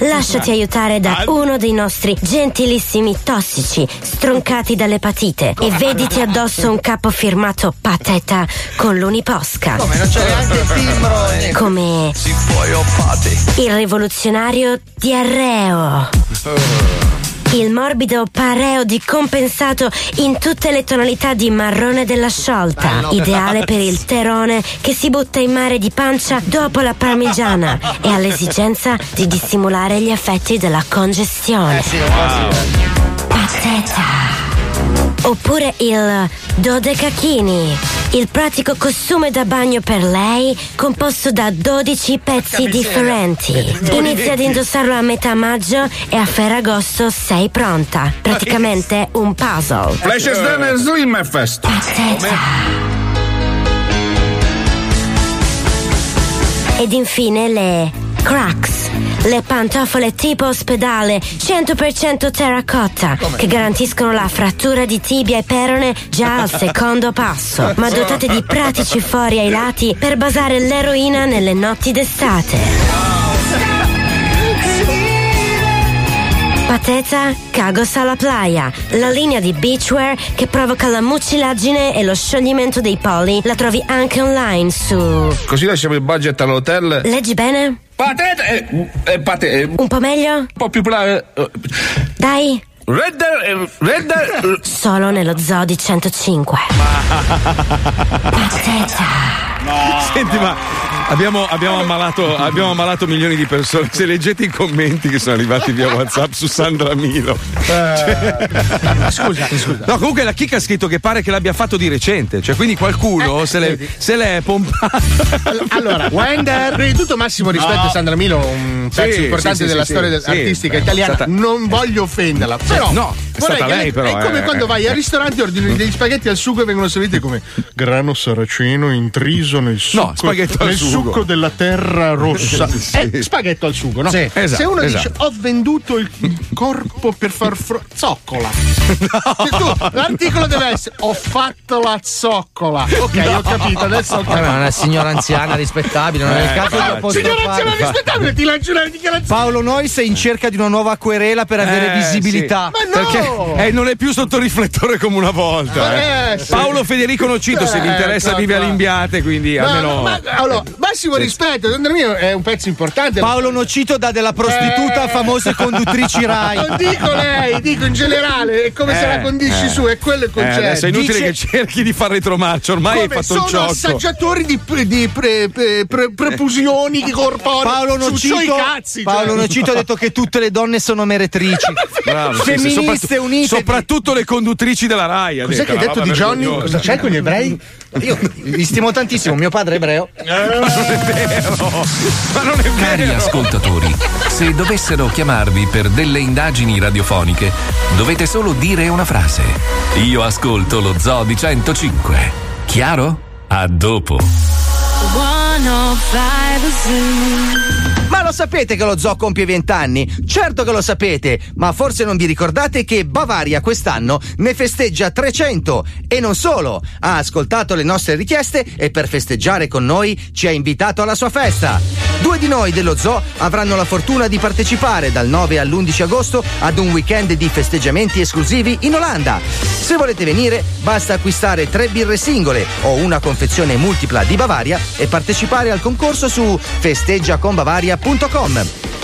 Lasciati aiutare da uno dei nostri gentilissimi tossici stroncati dall'epatite e vediti addosso un capo firmato Pateta con l'uniposca. Come non c'è neanche il timbro? eh. Come il rivoluzionario diarreo. Il morbido pareo di compensato in tutte le tonalità di marrone della sciolta, Bello. ideale per il terone che si butta in mare di pancia dopo la parmigiana e ha l'esigenza di dissimulare gli effetti della congestione. Pateta. Oppure il dodecachini, il pratico costume da bagno per lei composto da 12 pezzi differenti. Inizia ad indossarlo a metà maggio e a Ferragosto sei pronta. Praticamente un puzzle. Flash is done and Slim Fest. Ed infine le Cracks, le pantofole tipo ospedale 100% terracotta che garantiscono la frattura di tibia e perone già al secondo passo, ma dotate di pratici fori ai lati per basare l'eroina nelle notti d'estate. Pateta Cagos alla playa, la linea di beachwear che provoca la mucilaggine e lo scioglimento dei polli, la trovi anche online su... Così lasciamo il budget all'hotel. Leggi bene? Patete. eh, eh, pate- eh, Un Un po' meglio? po' più. pla- eh, Dai, Redder. eh, Redder. solo nello Zoo di 105. Senti, ma abbiamo, abbiamo ammalato, abbiamo ammalato milioni di persone. Se leggete i commenti che sono arrivati via WhatsApp su Sandra Milo. Cioè- Scusa, scusa. No, comunque la chicca ha scritto che pare che l'abbia fatto di recente. Cioè, quindi qualcuno se, l'è, se l'è pompata. Allora, Wender, prima di tutto massimo rispetto No. a Sandra Milo, un Sì, pezzo importante sì, sì, della sì, storia sì. artistica Sì, italiana. stata- Non voglio offenderla, però no, è stata che lei, però, È come eh. quando vai al ristorante e ordini degli spaghetti al sugo e vengono serviti come grano saraceno intriso nel succo, spaghetto al nel sugo. della terra rossa. Sì. È spaghetto al sugo, no? Sì, esatto, Se uno esatto. dice ho venduto il corpo per far fro- zoccola. Se tu, l'articolo deve essere ho fatto la zoccola. Ok, ho capito, adesso ho Eh, capito. ma una signora anziana rispettabile, non è il caso di Signora apostrofare. anziana rispettabile, ti lancio una dichiarazione. Paolo Nois è in cerca di una nuova querela per avere Eh, visibilità. sì. Perché eh, non è più sotto riflettore come una volta. eh. Eh, sì. Paolo Federico Nocito, se vi Eh, interessa, ecco vive qua. all'imbiate, quindi No, almeno. no, ma, allora, ma massimo rispetto, secondo me è un pezzo importante. Paolo Nocito dà della prostituta a Eh. famose conduttrici Rai. Non dico lei, dico in generale, è come se la condisci eh. su, è quello il Eh, concetto. adesso è inutile Dice- che cerchi di fare retromarcia, ormai hai come fatto il sono ciocco. assaggiatori di, pre- di pre- pre- pre- prepusioni corporee Paolo su Nocito, cazzi. Paolo cioè. Nocito ha detto che tutte le donne sono meretrici. Bravo, sì, sì, Femministe soprattutto- unite. Soprattutto le conduttrici della Rai. Cos'è che hai detto di Johnny? Cosa c'è con gli ebrei? Io li stimo tantissimo, mio padre è ebreo. Ma non è Cari ascoltatori, se dovessero chiamarvi per delle indagini radiofoniche, dovete solo dire una frase. Io ascolto lo Zoo di 105. Chiaro? A dopo. 105 Zoo. Ma lo sapete che lo zoo compie 20 anni? Certo che lo sapete, ma forse non vi ricordate che Bavaria quest'anno ne festeggia 300 e non solo, ha ascoltato le nostre richieste e per festeggiare con noi ci ha invitato alla sua festa. Due di noi dello zoo avranno la fortuna di partecipare dal 9 all'11 agosto ad un weekend di festeggiamenti esclusivi in Olanda. Se volete venire, basta acquistare tre birre singole o una confezione multipla di Bavaria e partecipare al concorso su festeggiaconbavaria.com.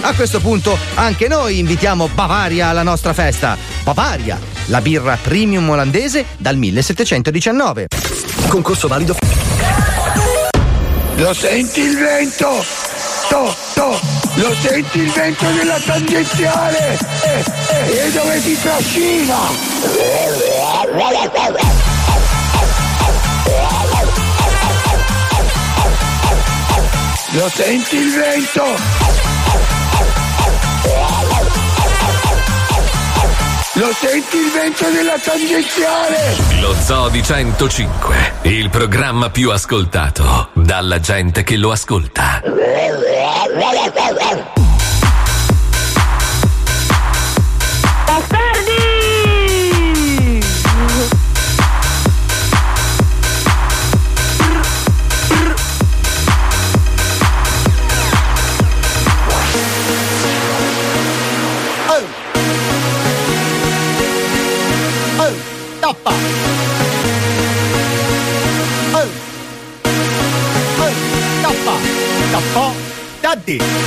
A questo punto anche noi invitiamo Bavaria alla nostra festa. Bavaria, la birra premium olandese dal 1719. Concorso valido. Lo senti il vento? To, to, lo senti il vento della tangenziale? Eh, eh, e dove ti trascina? Lo senti il vento? Lo senti il vento della tangenziale? Lo Zoo di 105, il programma più ascoltato dalla gente che lo ascolta. Caliente.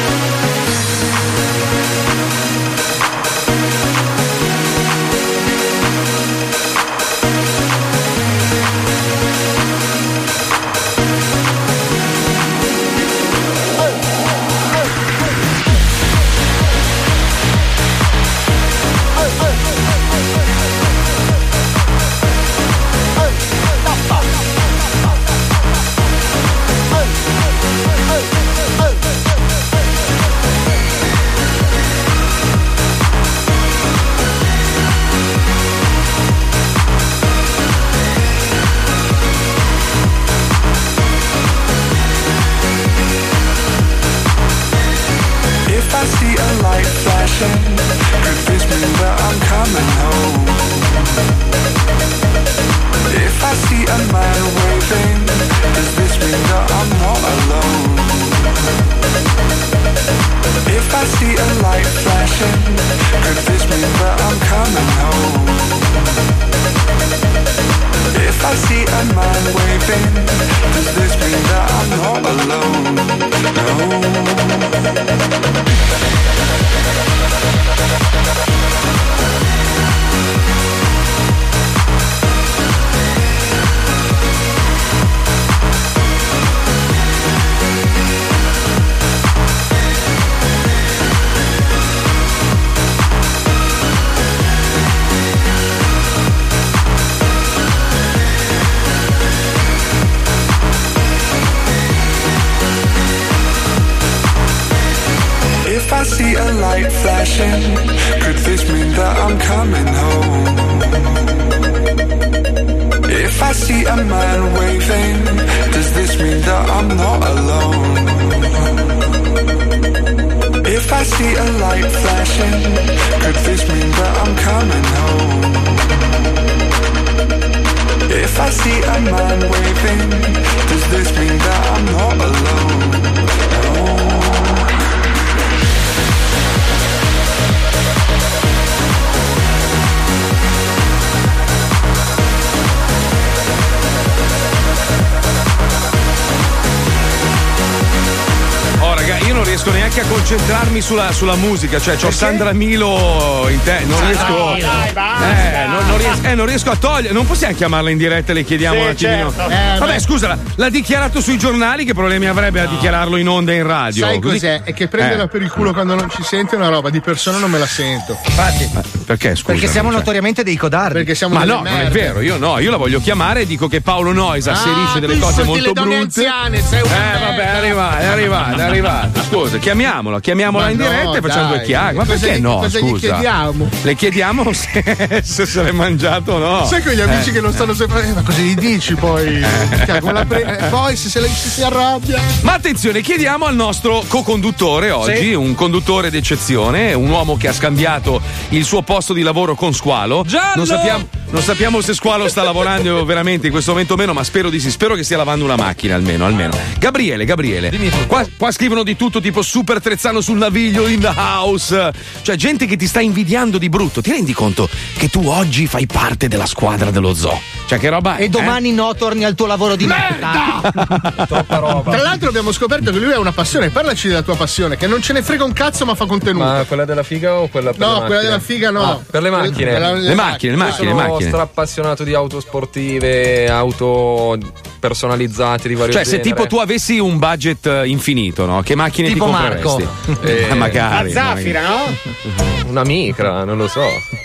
A concentrarmi sulla, sulla musica, cioè c'ho Sandra Milo in te, non riesco. eh, non, non riesco, eh, non riesco a togliere. Non possiamo chiamarla in diretta e le chiediamo Sì, un attimino. certo. Eh, Vabbè, beh. scusa, l'ha- dichiarato sui giornali, che problemi avrebbe a dichiararlo in onda in radio? Sai Così- cos'è? È che prenderla Eh. per il culo quando non ci sente è una roba, di persona non me la sento. Infatti. Perché scusa? Perché siamo notoriamente dei codardi. Perché siamo Ma no, non è vero, io no, io la voglio chiamare e dico che Paolo Noisa asserisce Ah, delle cose molto brutte. anziane, sei una eh, vabbè, è arrivato, è arrivato, è arrivato. Scusa, chiamiamola, chiamiamola in no, diretta e facciamo dai. due chiacchiere. Ma perché gli- no? cosa gli scusa. chiediamo? Le chiediamo se, se se l'è mangiato o no. Sai quegli amici Eh. che non stanno sempre. eh, ma cosa gli dici poi? Cioè, come la pre- eh, poi se, se si, si arrabbia. Ma attenzione, chiediamo al nostro co-conduttore oggi, Sì. un conduttore d'eccezione, un uomo che ha scambiato il suo posto di lavoro con Squalo. Non sappiamo, non sappiamo se Squalo sta lavorando veramente in questo momento o meno, ma spero di sì. Spero che stia lavando una macchina almeno. almeno. Gabriele, Gabriele. Qua, qua scrivono di tutto, tipo super trezzano sul naviglio in the house. Cioè, gente che ti sta invidiando di brutto. Ti rendi conto che tu oggi fai parte della squadra dello zoo? Cioè, che roba? E domani no, torni al tuo lavoro di merda. Tra l'altro abbiamo scoperto che lui ha una passione. Parlaci della tua passione, che non ce ne frega un cazzo, ma fa contenuto. Ma quella della figa o quella per No, le quella macchine? della figa no. Ah, per le macchine. Quella- Le macchine, le Io macchine, le sono macchine. strappassionato di auto sportive, auto personalizzate di vario Cioè, se genere. tipo tu avessi un budget eh, infinito, no? Che macchine Tipo ti Marco. Compreresti? Eh, Eh, magari. la magari. no? Una micra, non lo so.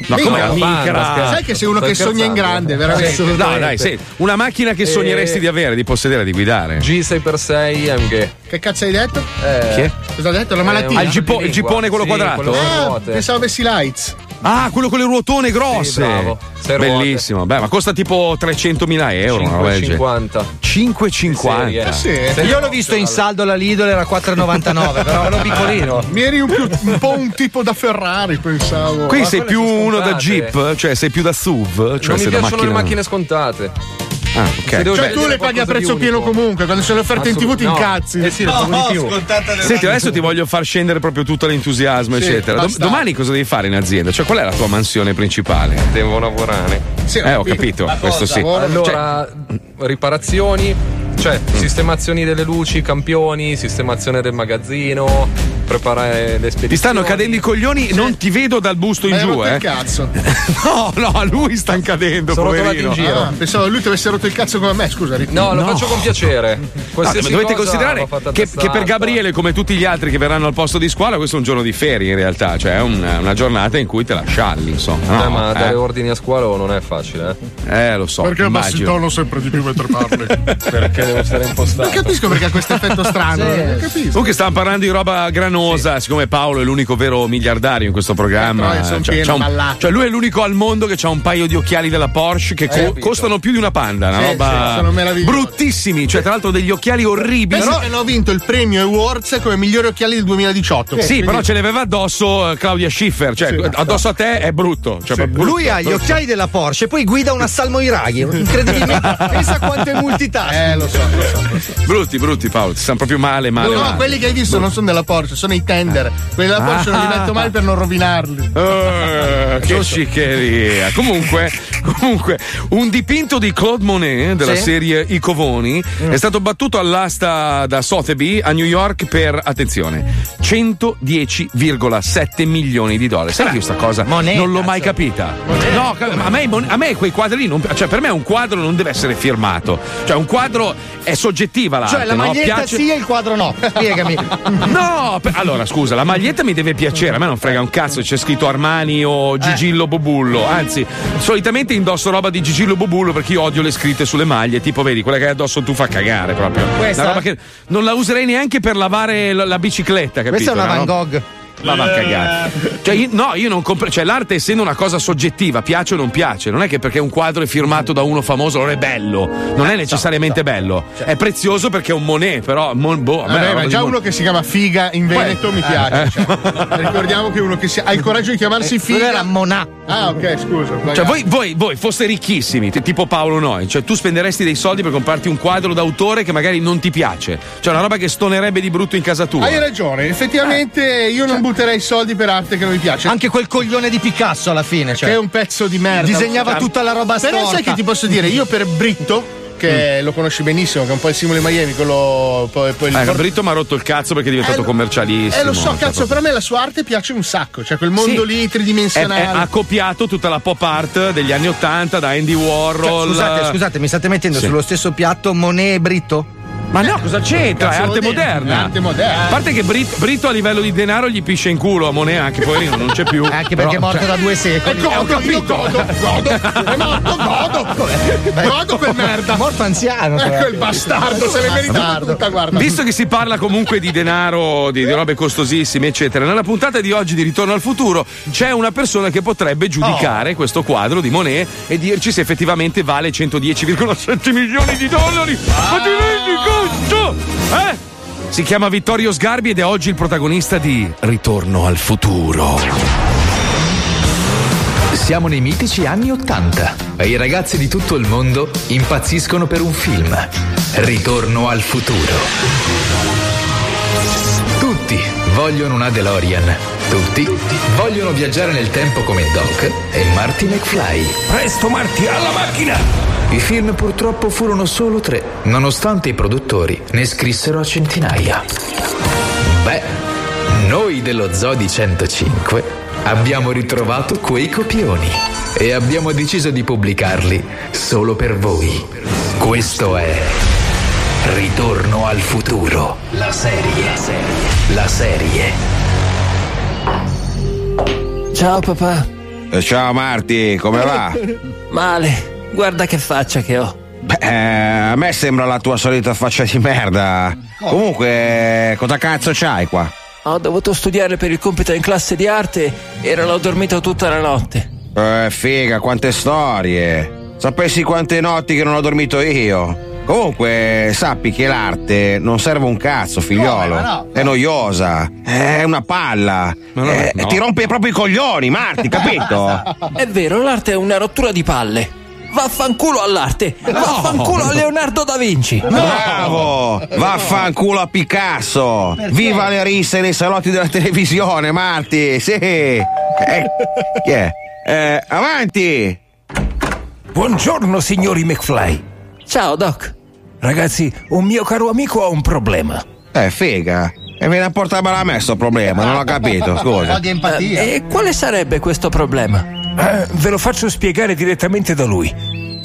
Ma come una micra? Sai che sei uno Sto che sogna in grande, veramente. Sì, No, dai, sì. Una macchina che Eh, sogneresti di avere, di possedere, di guidare. G6x6 MG. Che cazzo hai detto? Eh, Che? Cosa ha detto? La malattia? Ah, il, gipo- il gippone quello Sì, quadrato? quello Ah, pensavo avessi lights. Ah, quello con le ruotone grosse. Sì, bravo. Sei ruote. Bellissimo. Beh, ma costa tipo 300.000 euro. una roba del genere. 5,50. 5,50. Serie. Sì. Io l'ho visto in saldo alla Lidl, era 4,99, però ero piccolino. Mi eri un, più- un po' un tipo da Ferrari, pensavo. Qui Ma sei più uno da. Jeep, cioè sei più da SUV. Cioè non mi piacciono macchina. le macchine scontate. Ah, Se ok. devo Cioè, scegliere tu le paghi a prezzo pieno comunque, quando sono offerte in tv ti no. incazzi. Eh sì, di più. Senti, adesso ti voglio far scendere proprio tutto l'entusiasmo, Sì, eccetera. Basta. domani cosa devi fare in azienda? Cioè, qual è la tua mansione principale? Devo lavorare. Sì, Eh, ho capito, questo sì. Allora, riparazioni, cioè sistemazioni delle luci, campioni, sistemazione del magazzino, preparare le spedizioni. Ti stanno cadendo i coglioni, non ti vedo dal busto in Ma hai giù, eh. il cazzo. No, no, a lui stanno cadendo, Sono poverino. in giro. Ah, pensavo lui ti avesse rotto il cazzo come me, scusa. No, lo No. faccio con piacere. No, dovete considerare che, che per. Gabriele, come tutti gli altri che verranno al posto di scuola, questo è un giorno di ferie in realtà, cioè è una, una giornata in cui te la scialli, insomma. Eh, no? ma dare eh. ordini a scuola non è facile, eh. Eh, lo so. Perché abbassi il tono sempre di più mentre parli? Perché devo stare Non impostato. capisco perché ha questo effetto strano. Non capisco. Comunque stavamo parlando di roba granosa, siccome Paolo è l'unico vero miliardario in questo programma. Eh, cioè, pieno, un- cioè, lui è l'unico al mondo che ha un paio di occhiali della Porsche che co- capito. costano più di una panda, una Sì, roba sì, sono meravigliosi. bruttissimi, cioè tra l'altro degli occhiali orribili. Però- che hanno vinto il premio Awards come migliori occhiali del 2018. sì, però ce l'aveva addosso eh, Claudia Schiffer, cioè Sì. addosso a te è brutto. Cioè, brutto. Lui ha gli occhiali della Porsche, poi guida una Salmo Iraghi. Incredibilmente. Pensa quanto è multitask. Eh, lo so, lo so. Lo so. Brutti, brutti Paolo, ti stanno proprio male, male. No, male. quelli che hai visto non sono della Porsche, sono i tender. Quelli della Porsche non li Ah. metto mai per non rovinarli. Eh, che sciccheria. Comunque, comunque, un dipinto di Claude Monet della Sì. serie I Covoni è stato battuto all'asta da Sotheby a New York per, attenzione, 110,7 milioni di dollari. Sai che io sta cosa Monet, non l'ho mai capita? No, a me, a me quei quadri lì, non, cioè per me un quadro non deve essere firmato. Cioè un quadro è soggettiva l'arte, Cioè, la no? maglietta Piace- sì e il quadro no. Spiegami. No, per- allora scusa, la maglietta mi deve piacere, a me non frega un cazzo se c'è scritto Armani o Gigillo Bobullo, anzi, solitamente indosso roba di Gigillo Bobullo perché io odio le scritte sulle maglie, tipo vedi, quella che hai addosso tu fa cagare proprio. Questa? Una roba che non la userei neanche per lavare la, la bicicletta, capito? Questa è una Van Gogh. Ma va a cagare. Cioè, io- no, io non compro. Cioè, l'arte essendo una cosa soggettiva, piace o non piace. Non è che perché un quadro è firmato da uno famoso allora è bello. Non è necessariamente bello. È prezioso perché è un Monet, però. Mon, boh, a me Vabbè, ma già Mon- uno che si chiama Figa in Veneto mi piace. eh. cioè. Ricordiamo che uno che si- ha il coraggio di chiamarsi Quello Figa. era Monà. Ah, ok, scusa. Cioè, voi, voi, voi foste ricchissimi, t- tipo Paolo Noi, cioè tu spenderesti dei soldi per comprarti un quadro d'autore che magari non ti piace. Cioè, una roba che stonerebbe di brutto in casa tua. Hai ragione, effettivamente io Cioè non butterei soldi per arte che non mi piace. Anche quel coglione di Picasso alla fine. Cioè. Che è un pezzo di merda. Disegnava tutta la roba Però sai che ti posso dire? Io per Britto che lo conosci benissimo, che è un po' il simbolo di Miami, quello poi, poi il Eh, Gabritto mi ha rotto il cazzo perché è diventato Eh, commercialissimo. Eh lo so, Cioè, cazzo, proprio- però a me la sua arte piace un sacco, cioè quel mondo Sì. lì tridimensionale. è- ha copiato tutta la pop art degli anni 80 da Andy Warhol. Scusate, scusate, mi state mettendo Sì. sullo stesso piatto Monet e Britto? Ma no, cosa c'entra? È arte moderna. È arte moderna. A parte che Brit- Brito a livello di denaro gli pisce in culo a Monet, anche poverino, non c'è più. Anche perché è morto da due secoli. Eh, ho capito. Godo, è morto, godo. Godo per merda. Morto anziano. Ecco il bastardo, se l'è meritata tutta, guarda. Visto che si parla comunque di denaro, di, di robe costosissime, eccetera, nella puntata di oggi di Ritorno al futuro c'è una persona che potrebbe giudicare questo quadro di Monet e dirci se effettivamente vale 110,7 milioni di dollari. Ma ti rendi conto? Eh? Si chiama Vittorio Sgarbi ed è oggi il protagonista di Ritorno al futuro. Siamo nei mitici anni Ottanta e i ragazzi di tutto il mondo impazziscono per un film. Ritorno al futuro. Tutti vogliono una DeLorean. Tutti vogliono viaggiare nel tempo come Doc e Marty McFly. Presto Marty, alla macchina! I film purtroppo furono solo tre, nonostante i produttori ne scrissero a centinaia. Beh, noi dello Zodi 105 abbiamo ritrovato quei copioni e abbiamo deciso di pubblicarli solo per voi. Questo è Ritorno al futuro, la serie, la serie. Ciao papà. Ciao Marti, come va? Male, guarda che faccia che ho. Beh, eh, a me sembra la tua solita faccia di merda. Comunque, cosa cazzo c'hai qua? Ho dovuto studiare per il compito in classe di arte e ero dormito tutta la notte. Eh, figa, quante storie. Sapessi quante notti che non ho dormito io. Comunque, sappi che l'arte non serve un cazzo, figliolo. No? È noiosa. È una palla. no, Eh. Ti rompe proprio i coglioni, Marti, capito? È vero, l'arte è una rottura di palle. Vaffanculo all'arte! Vaffanculo a Leonardo da Vinci! Bravo! Vaffanculo a Picasso! Viva le risse nei salotti della televisione, Marti! Sì! Eh, chi è? Eh, avanti! Buongiorno signori McFly. Ciao Doc. Ragazzi, un mio caro amico ha un problema. Eh, figa! E viene a portarmela a me sto problema, non ho capito, scusa. Eh, e quale sarebbe questo problema? Eh, ve lo faccio spiegare direttamente da lui.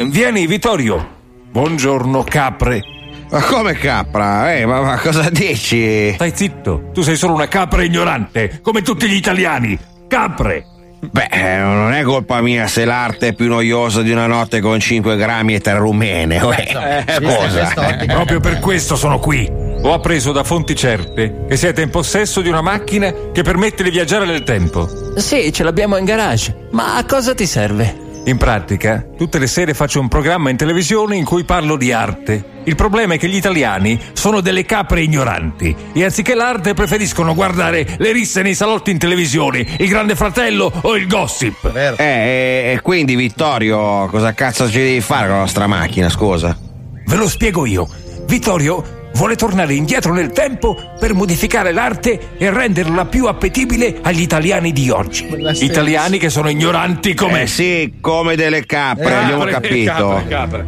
Vieni, Vittorio. Buongiorno, capre. Ma come capra? Eh, ma, ma cosa dici? Stai zitto, tu sei solo una capra ignorante, come tutti gli italiani. Capre. Beh, eh, non è colpa mia se l'arte è più noiosa di una notte con 5 grammi e tre rumene. uè. Scusa. Proprio per questo sono qui. Ho appreso da fonti certe che siete in possesso di una macchina che permette di viaggiare nel tempo. Sì, ce l'abbiamo in garage. Ma a cosa ti serve? In pratica, tutte le sere faccio un programma in televisione in cui parlo di arte. Il problema è che gli italiani sono delle capre ignoranti e anziché l'arte preferiscono guardare le risse nei salotti in televisione, il Grande Fratello o il Gossip. Eh, e, e quindi Vittorio, cosa cazzo ci devi fare con la nostra macchina, scusa? Ve lo spiego io. Vittorio vuole tornare indietro nel tempo per modificare l'arte e renderla più appetibile agli italiani di oggi. Italiani che sono ignoranti come... Eh sì, come delle capre, abbiamo capito.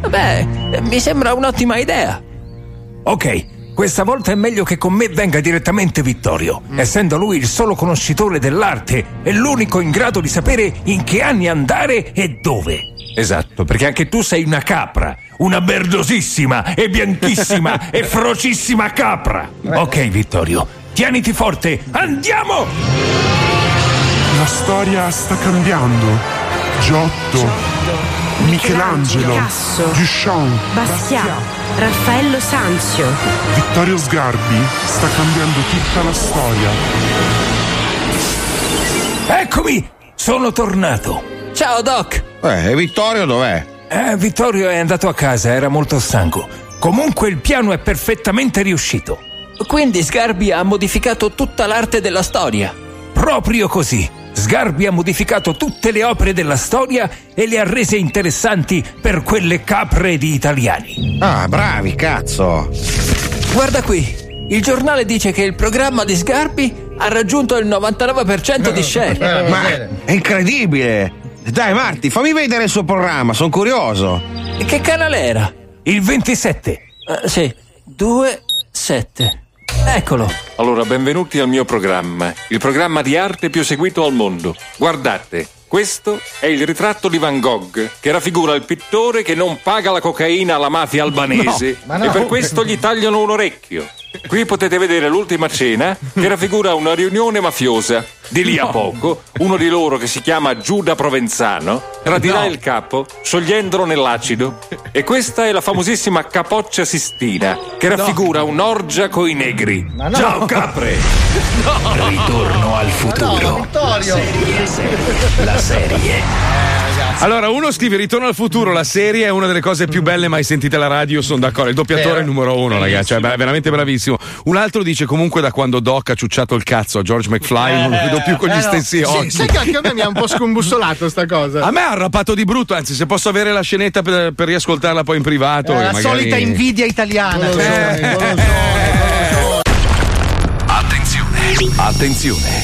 Beh, eh, mi sembra un'ottima idea. Ok, questa volta è meglio che con me venga direttamente Vittorio, essendo lui il solo conoscitore dell'arte e l'unico in grado di sapere in che anni andare e dove. Esatto, perché anche tu sei una capra, una merdosissima e bianchissima e ferocissima capra. Ok, Vittorio, tieniti forte, andiamo! La storia sta cambiando. Giotto, Michelangelo, Picasso, Duchamp, Bastiat, Raffaello Sanzio. Vittorio Sgarbi sta cambiando tutta la storia. Eccomi, sono tornato. Ciao Doc. Eh, e Vittorio dov'è? Eh, Vittorio è andato a casa, era molto stanco. Comunque il piano è perfettamente riuscito. Quindi Sgarbi ha modificato tutta l'arte della storia. Proprio così. Sgarbi ha modificato tutte le opere della storia e le ha rese interessanti per quelle capre di italiani. Ah, bravi, cazzo. Guarda qui. Il giornale dice che il programma di Sgarbi ha raggiunto il 99% di share. Ma è incredibile! Dai, Marti, fammi vedere il suo programma, sono curioso. Che canale era? Il 27. Eh, sì, 2, 7. Eccolo. Allora, benvenuti al mio programma, il programma di arte più seguito al mondo. Guardate, questo è il ritratto di Van Gogh, che raffigura il pittore che non paga la cocaina alla mafia albanese No, no. e per questo gli tagliano un orecchio. Qui potete vedere l'ultima cena che raffigura una riunione mafiosa. Di lì a No. poco, uno di loro che si chiama Giuda Provenzano radirà No. il capo sciogliendolo nell'acido. E questa è la famosissima Capoccia Sistina, che raffigura un'orgia coi negri. no. Ciao capre! Ritorno al futuro. La serie. Allora, uno scrive Ritorno al futuro, la serie è una delle cose più belle mai sentite alla radio, sono d'accordo. Il doppiatore Vero. numero uno, ragazzi, cioè, beh, veramente bravissimo. Un altro dice comunque da quando Doc ha ciucciato il cazzo a George McFly, non lo vedo più con gli Eh, no. stessi Sì, occhi. Sai che anche a me mi ha un po' scombussolato sta cosa. A me ha arrappato di brutto, anzi, se posso avere la scenetta per, per riascoltarla poi in privato. Eh, la magari- solita invidia italiana. Attenzione, attenzione.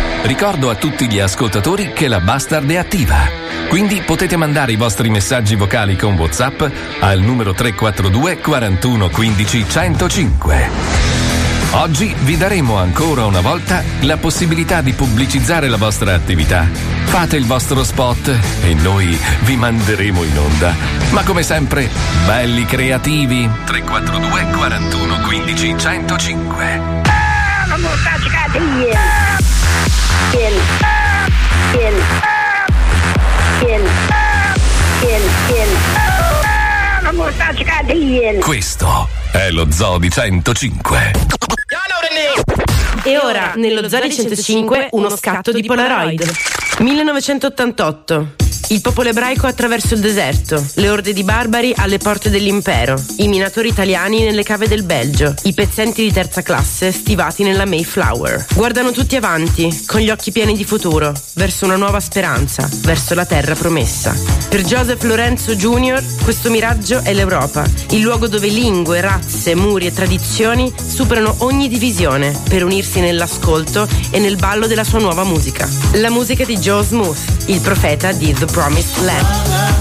Ricordo a tutti gli ascoltatori che la Bastard è attiva. Quindi potete mandare i vostri messaggi vocali con WhatsApp al numero 342 41 15 105. Oggi vi daremo ancora una volta la possibilità di pubblicizzare la vostra attività. Fate il vostro spot e noi vi manderemo in onda. Ma come sempre, belli creativi. 342 41 15 105. La mortaccia cattiva. Kill. Kill. Kill. Kill. Kill. Questo è lo Zoo di 105. E ora, nello Zari 105, uno scatto di Polaroid. 1988. Il popolo ebraico attraverso il deserto, le orde di barbari alle porte dell'impero, i minatori italiani nelle cave del Belgio, i pezzenti di terza classe stivati nella Mayflower. Guardano tutti avanti, con gli occhi pieni di futuro, verso una nuova speranza, verso la terra promessa. Per Joseph Lorenzo Jr. questo miraggio è l'Europa, il luogo dove lingue, razze, muri e tradizioni superano ogni divisione per unirsi nell'ascolto e nel ballo della sua nuova musica. La musica di Joe Smooth, il profeta di The Promised Land.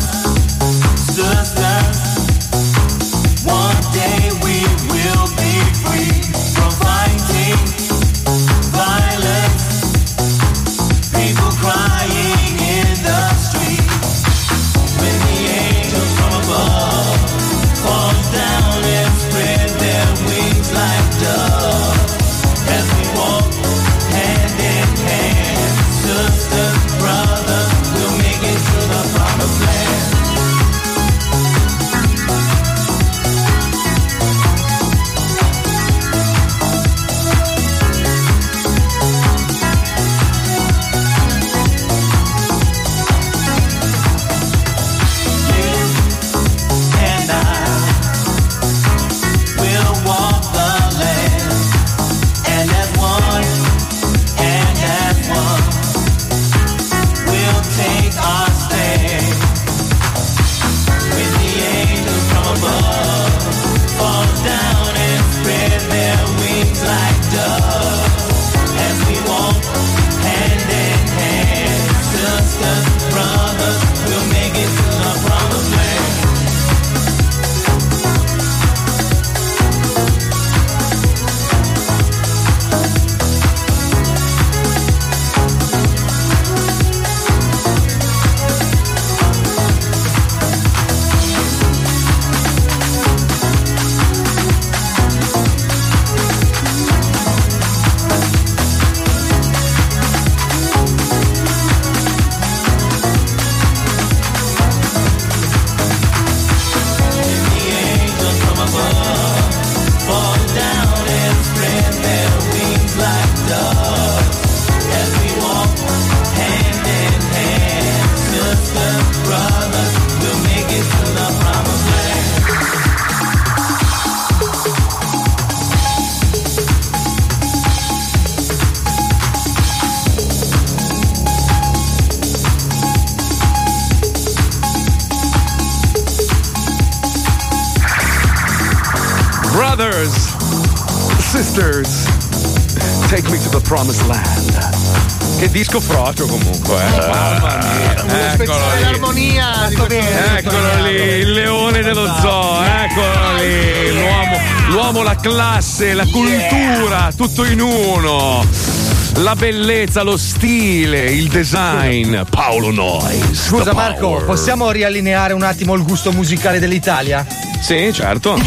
Bellezza, lo stile, il design. Paolo Noyes. Scusa Marco, power. possiamo riallineare un attimo il gusto musicale dell'Italia? Sì, certo. Eh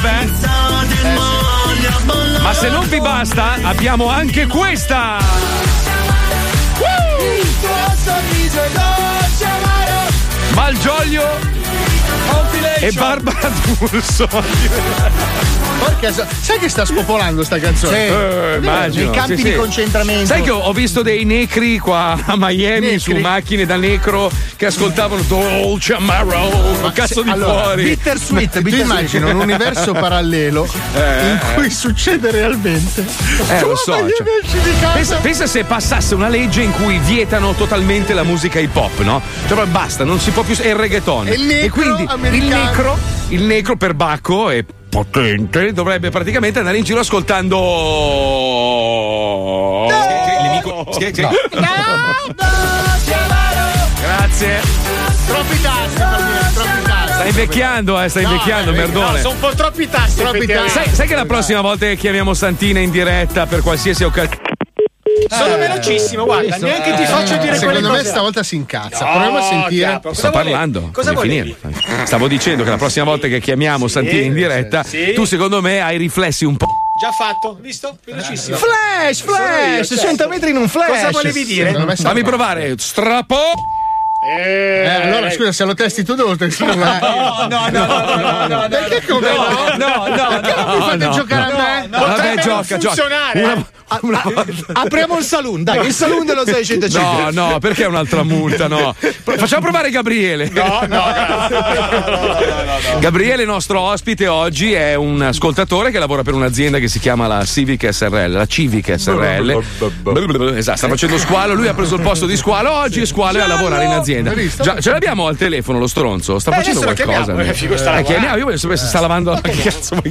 beh. Ma se non vi basta, abbiamo anche questa. Il tuo sorriso è dolce amaro Malgioglio e Barbara D'Urso. Porca so- sai che sta spopolando sta canzone? Eh, immagino, Nei campi sì, di sì. concentramento. Sai che ho, ho visto dei necri qua a Miami Necri? su macchine da necro che ascoltavano Dolce Amaro, cazzo di allora, fuori. Bittersweet, tu immagini un universo parallelo Eh, in cui succede realmente. Eh, lo so. cioè. pensa, pensa se passasse una legge in cui vietano totalmente la musica hip hop, no? Cioè, basta, non si può più. È il reggaeton. E il e quindi il americano. necro, il necro per Bacco è potente, dovrebbe praticamente andare in giro ascoltando. Grazie. Troppi tasti, Palmieri, troppi tasti. Stai invecchiando, eh, stai invecchiando, eh, merdone. no, sono un po' troppi tasti. Troppi tasti. Sai, sai che la prossima volta che chiamiamo Santina in diretta per qualsiasi occasione. Sono velocissimo, guarda, neanche ti faccio dire Secondo quelle me cose. stavolta si incazza. Proviamo a sentire. Sto parlando. Cosa finire. Stavo dicendo che la prossima volta che chiamiamo Santina in diretta, sì, sì. tu secondo me hai riflessi un po'. Già fatto, visto? Velocissimo. Flash, flash, Sono io, 100 metri in un flash. Cosa volevi dire? Secondo Fammi provare. Strappo. Eh, allora scusa, se lo testi tu devo testare una. No, no, no, no, no, no, no. Perché come no? No, no, Perché non mi fate giocare a me? Vabbè, gioca, gioca. eh. Apriamo il saloon, dai, il saloon dello 605. No, no, perché è un'altra multa? No. Facciamo provare Gabriele. No, no, Gabriele, nostro ospite oggi, è un ascoltatore che lavora per un'azienda che si chiama la Civic SRL. La Civic SRL. Esatto, sta facendo squalo. Lui ha preso il posto di squalo oggi e squalo è a lavorare in azienda. Visto? Già, ce l'abbiamo al telefono lo stronzo. Sta Eh, facendo qualcosa. chiamiamo, eh, figo, sta Eh, chiamiamo, io voglio sapere se sta lavando la cazzo.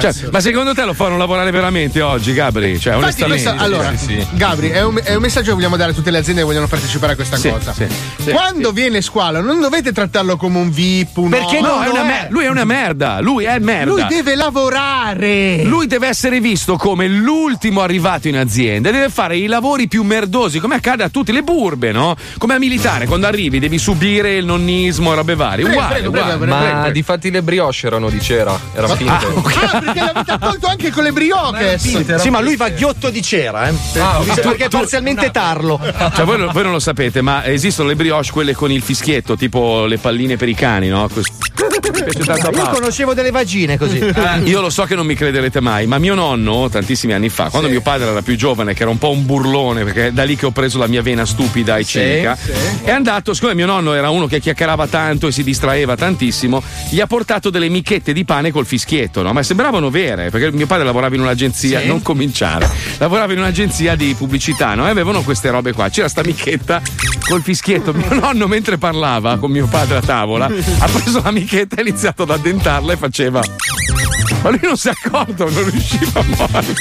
Cioè, ma secondo te lo fanno lavorare veramente oggi, Gabri? Cioè, Infatti onestamente. questa- allora, Gabri, è un, è un messaggio che vogliamo dare a tutte le aziende che vogliono partecipare a questa Sì, cosa. sì, sì. Quando viene squalo, non dovete trattarlo come un VIP, un Perché no, no, è una mer- lui è una merda. Lui è merda. Lui deve lavorare. Lui deve essere visto come l'ultimo arrivato in azienda deve fare i lavori più merdosi, come accade a tutte le burbe, no? Come a militare, quando arrivi devi subire il nonnismo e robe varie. Prego, Uguale, prego, uguale. prego, prego, Ma prego. difatti le brioche erano di cera, erano finte. Ah, perché l'avete tolto anche con le brioches. Sì, ma lui va ghiotto di cera, eh. Visto perché è parzialmente tarlo. Cioè, voi, voi non lo sapete, ma esistono le brioche, quelle con il fischietto, tipo le palline per i cani, no? Questo- Io conoscevo delle vagine così. Eh, Io lo so che non mi crederete mai, ma mio nonno, tantissimi anni fa, quando mio padre era più giovane, che era un po' un burlone, perché è da lì che ho preso la mia vena stupida e cinica, è andato, siccome mio nonno era uno che chiacchierava tanto e si distraeva tantissimo, gli ha portato delle michette di pane col fischietto, no? Ma sembravano vere, perché mio padre lavorava in un'agenzia, Sì. non cominciare, lavorava in un'agenzia di pubblicità, no? E avevano queste robe qua. C'era sta michetta col fischietto. Mio nonno, mentre parlava con mio padre a tavola, ha preso la michetta e ha iniziato ad addentarla e faceva. Ma lui non si è accorto, non riusciva a muovere.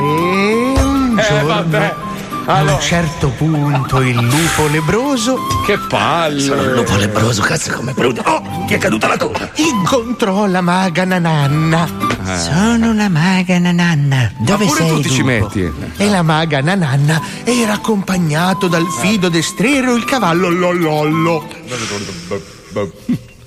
un Eh, giorno, vabbè. a Allora. un certo punto, il lupo lebroso Che palle! lupo lebroso, cazzo come prude. Oh, ti è caduta la coda. Incontrò la maga Nananna. Sono una maga Nananna. Dove Ma pure sei? tu ti ci metti. E la maga Nananna era accompagnato dal fido destrero il cavallo Lollollo.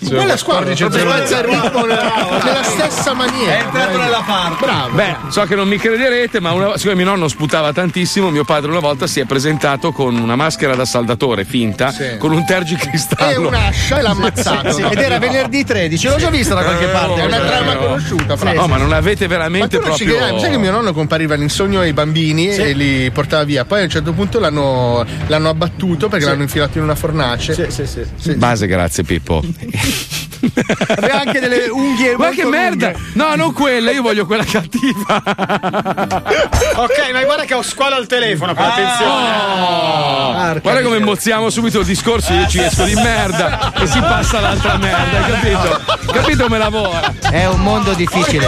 Quella squadra alza il ritmo nella, nella stessa maniera. È entrato nella parte. Bravo. Beh, so che non mi crederete, ma una, siccome mio nonno sputava tantissimo, mio padre una volta si è presentato con una maschera da saldatore finta, Sì. con un E tergicristallo. un'ascia e l'ha ammazzato. Sì, ed era venerdì 13, l'ho già vista da qualche parte. È una trama conosciuta, fra. No, ma non avete Ma veramente tu non ci proprio. credi? Sai che mio nonno compariva in sogno ai bambini e li portava via. Poi a un certo punto l'hanno, l'hanno abbattuto perché l'hanno infilato in una fornace. Sì, sì, sì. Base, grazie Pippo. Aveva anche delle unghie Ma che merda! lunghe. No, non quella, io voglio quella cattiva. Ok, ma guarda che ho squalo al telefono, Ah. attenzione. Oh, guarda come mozziamo subito il discorso, io ci esco di merda e si passa all'altra merda, hai capito? Capito come lavora? È un mondo difficile.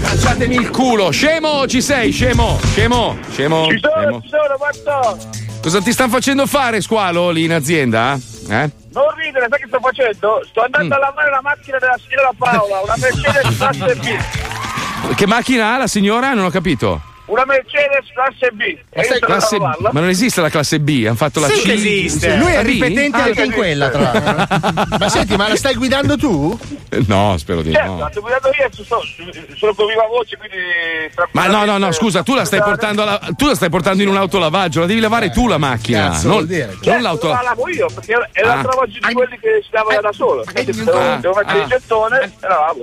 Lasciatemi il culo, scemo, ci sei, scemo, scemo, scemo. Ci sono, scemo. ci sono, quanto? Cosa ti stanno facendo fare, squalo, lì in azienda? Eh? Non ridere, sai che sto facendo? Sto andando Mm. a lavare la macchina della signora Paola, una Mercedes classe B. Che macchina ha la signora? Non ho capito. Una Mercedes classe B. Io sono Classe- ma non esiste la classe B, hanno fatto la Sì C. esiste. Lui è La ripetente Ah, anche in quella, tra l'altro. Ma senti, ma la stai guidando tu? Eh, No, spero di Certo, no. la sto guidando io, sto- sono con viva voce, quindi... Ma no, no, no, scusa, tu la stai portando alla- tu la stai portando in un autolavaggio, la devi lavare tu la macchina. Cazzo, non, dire? non Certo, l'auto. la lavo io, perché è Ah. la lavaggio di quelli che si lavano da solo. Devo Ah, mettere ah. il gettone e lavavo.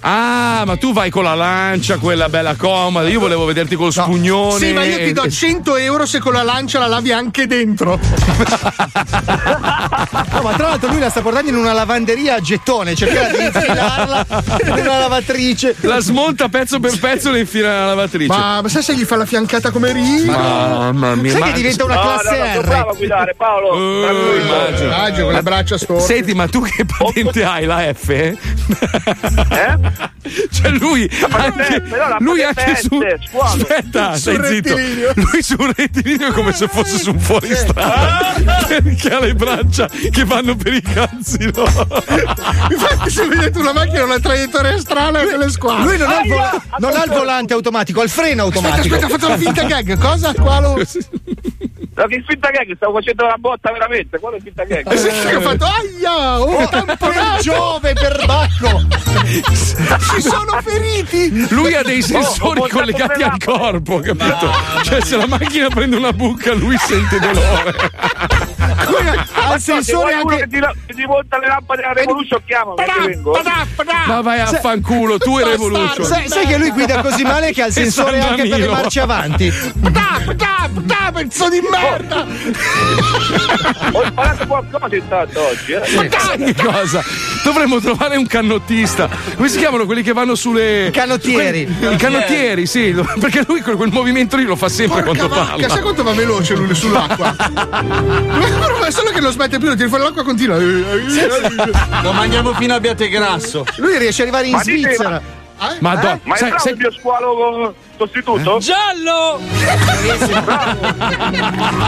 Ah, ma tu vai con la lancia, quella bella comoda. Io volevo vederti col spugnone. Sì, ma io ti do e- 100 euro se con la lancia la lavi anche dentro. No, ma tra l'altro lui la sta portando in una lavanderia a gettone, cercherà di infilarla in una lavatrice. La smonta pezzo per pezzo e la infila nella lavatrice. Ma, ma sai se gli fa la fiancata come rima? Mamma mia, Sai ma- che diventa una No, classe no, no, R? bravo a guidare, Paolo. Tranquillo. immagino. Immagino, con le braccia storte. Senti, ma tu che patente hai? La F? Eh? Cioè lui anche, no, lui anche su S, squalo. Aspetta, stai zitto. rettilineo. Lui sul rettilineo è come se fosse su un fuoristrada. Perché ha le braccia che vanno per i cazzi loro. Infatti, se vedete una macchina una traiettoria strana delle squadre. Lui non ha, il vola- non ha il volante automatico, ha il freno Aspetta, automatico. aspetta, ha fatto la finta gag. Cosa? Squalo? No, che finta gag, stavo facendo la botta veramente. Quale finta gag? E senti che ha fatto aia! Oh, Per tamponato! Giove, per Ci sono feriti! Lui ha dei sensori Oh, collegati al corpo, capito? Cioè, se la macchina prende una buca, lui sente dolore. Ha Se sensore anche. che ti, che ti monta le lampade della Revolution, vengo. Ma vai a fanculo, tu e Revolution. Sai, sai che lui guida così male che ha il sensore anche per le marce avanti. Da, pezzo di merda! Ho imparato qualcosa intanto oggi, eh. Sai che cosa? Dovremmo trovare un cannottista. Come si chiamano quelli che vanno sulle. I canottieri. I canottieri, sì. Perché lui quel, quel movimento lì lo fa sempre Porca quando vacca, sai parla. quanto va veloce lui sull'acqua? Ma solo che non smette più, lo fuori l'acqua continua. Lo mangiamo fino a Biategrasso. Lui riesce ad arrivare in Ma dite, Svizzera. Madonna, Ma è sai, sai- il mio squalo sostituto? Giallo!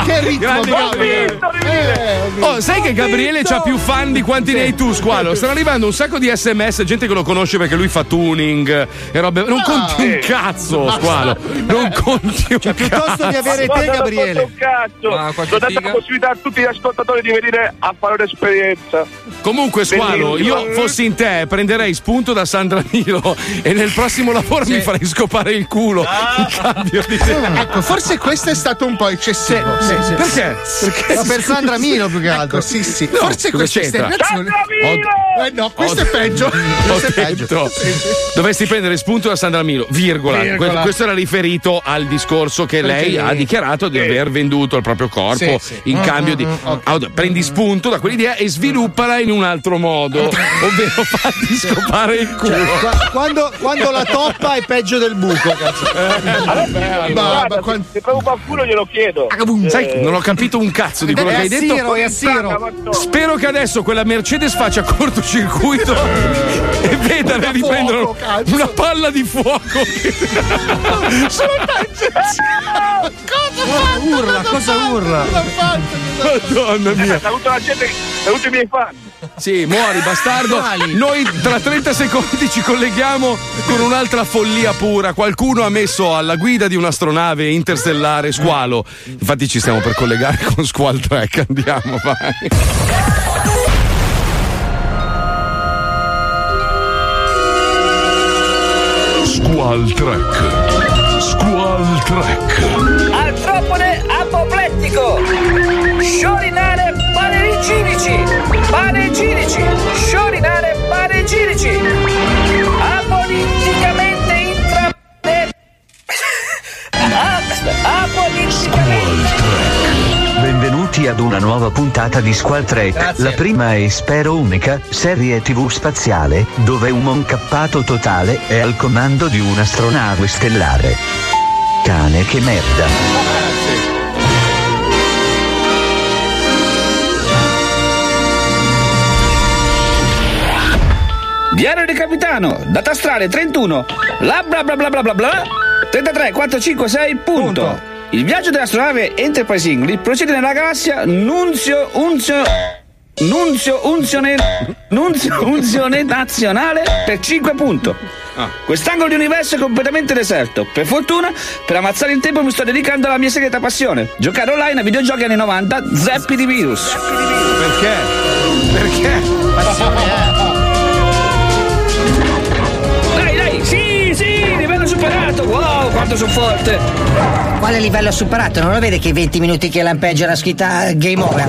Che ritmo! Gabriele. Eh, ho. Oh, sai che Gabriele c'ha più fan di quanti ne hai tu, squalo? Stanno arrivando un sacco di sms, gente che lo conosce perché lui fa tuning e robe. Non conti un cazzo, squalo. Non conti un Cioè, piuttosto di avere te, Gabriele. un cazzo. Dando figa? la possibilità a tutti gli ascoltatori di venire a fare un'esperienza. Comunque, squalo, io fossi in te, prenderei spunto da Sandra Milo e nel prossimo lavoro mi farei scopare il culo in cambio di te. Ecco, forse questo è stato un po' eccessivo. Sì, sì. Perché? Perché? Ma per Sandra Milo più che altro. Ecco, sì, sì. No, forse questa esternazione. Eh no, questo Ho- è peggio. Ho Questo è peggio. detto, dovresti prendere spunto da Sandra Milo, virgola. Virgola. Que- Questo era riferito al discorso che Perché lei lei- ha dichiarato di Sì. aver venduto il proprio corpo Sì, sì. in cambio di. Allora, prendi spunto da quell'idea e sviluppala in un altro modo, ovvero fatti scopare il culo. Qua- Quando, quando la toppa è peggio del buco, cazzo. Guarda, quan- se trovo qualcuno glielo chiedo. Sai, che non ho capito un cazzo di quello che hai detto. Siro, è a Siro. Spero che adesso quella Mercedes faccia cortocircuito e veda Una riprendono cazzo. una palla di fuoco. Sono tangenziale. Cosa fa? urla, cosa urla? Cosa fa? Madonna mia. Saluto la gente, saluto i miei fan. Sì, muori bastardo. Noi tra 30 secondi ci colleghiamo con un'altra follia pura. Qualcuno ha messo alla guida di un'astronave interstellare Squalo. Infatti ci stiamo per collegare con Squall Trek. Andiamo, vai. Squall Trek. Squall Trek. Artropode apoplettico! Sciorinare panegirici! Panegirici! Sciorinare panegirici! Apoliticamente intra... ah, Apoliticamente... Benvenuti ad una nuova puntata di Squall Trek, la prima e spero unica serie tv spaziale, dove un moncappato totale è al comando di un'astronave stellare. Cane che merda. Diario del capitano, data astrale 31, la bla bla bla bla bla bla, 33 456 punto. Il viaggio dell'astronave Enterprise English procede nella galassia Nunzio Unzio Nunzio Unzione Nunzio Unzione Nazionale per 5 punto. Quest'angolo di universo è completamente deserto. Per fortuna, per ammazzare il tempo mi sto dedicando alla mia segreta passione. Giocare online a videogiochi anni 90, zeppi di virus. Perché? Perché? Dai, Wow, quanto sono forte. Quale livello superato? Non lo vede che i 20 minuti che lampeggia la scritta eh, game over?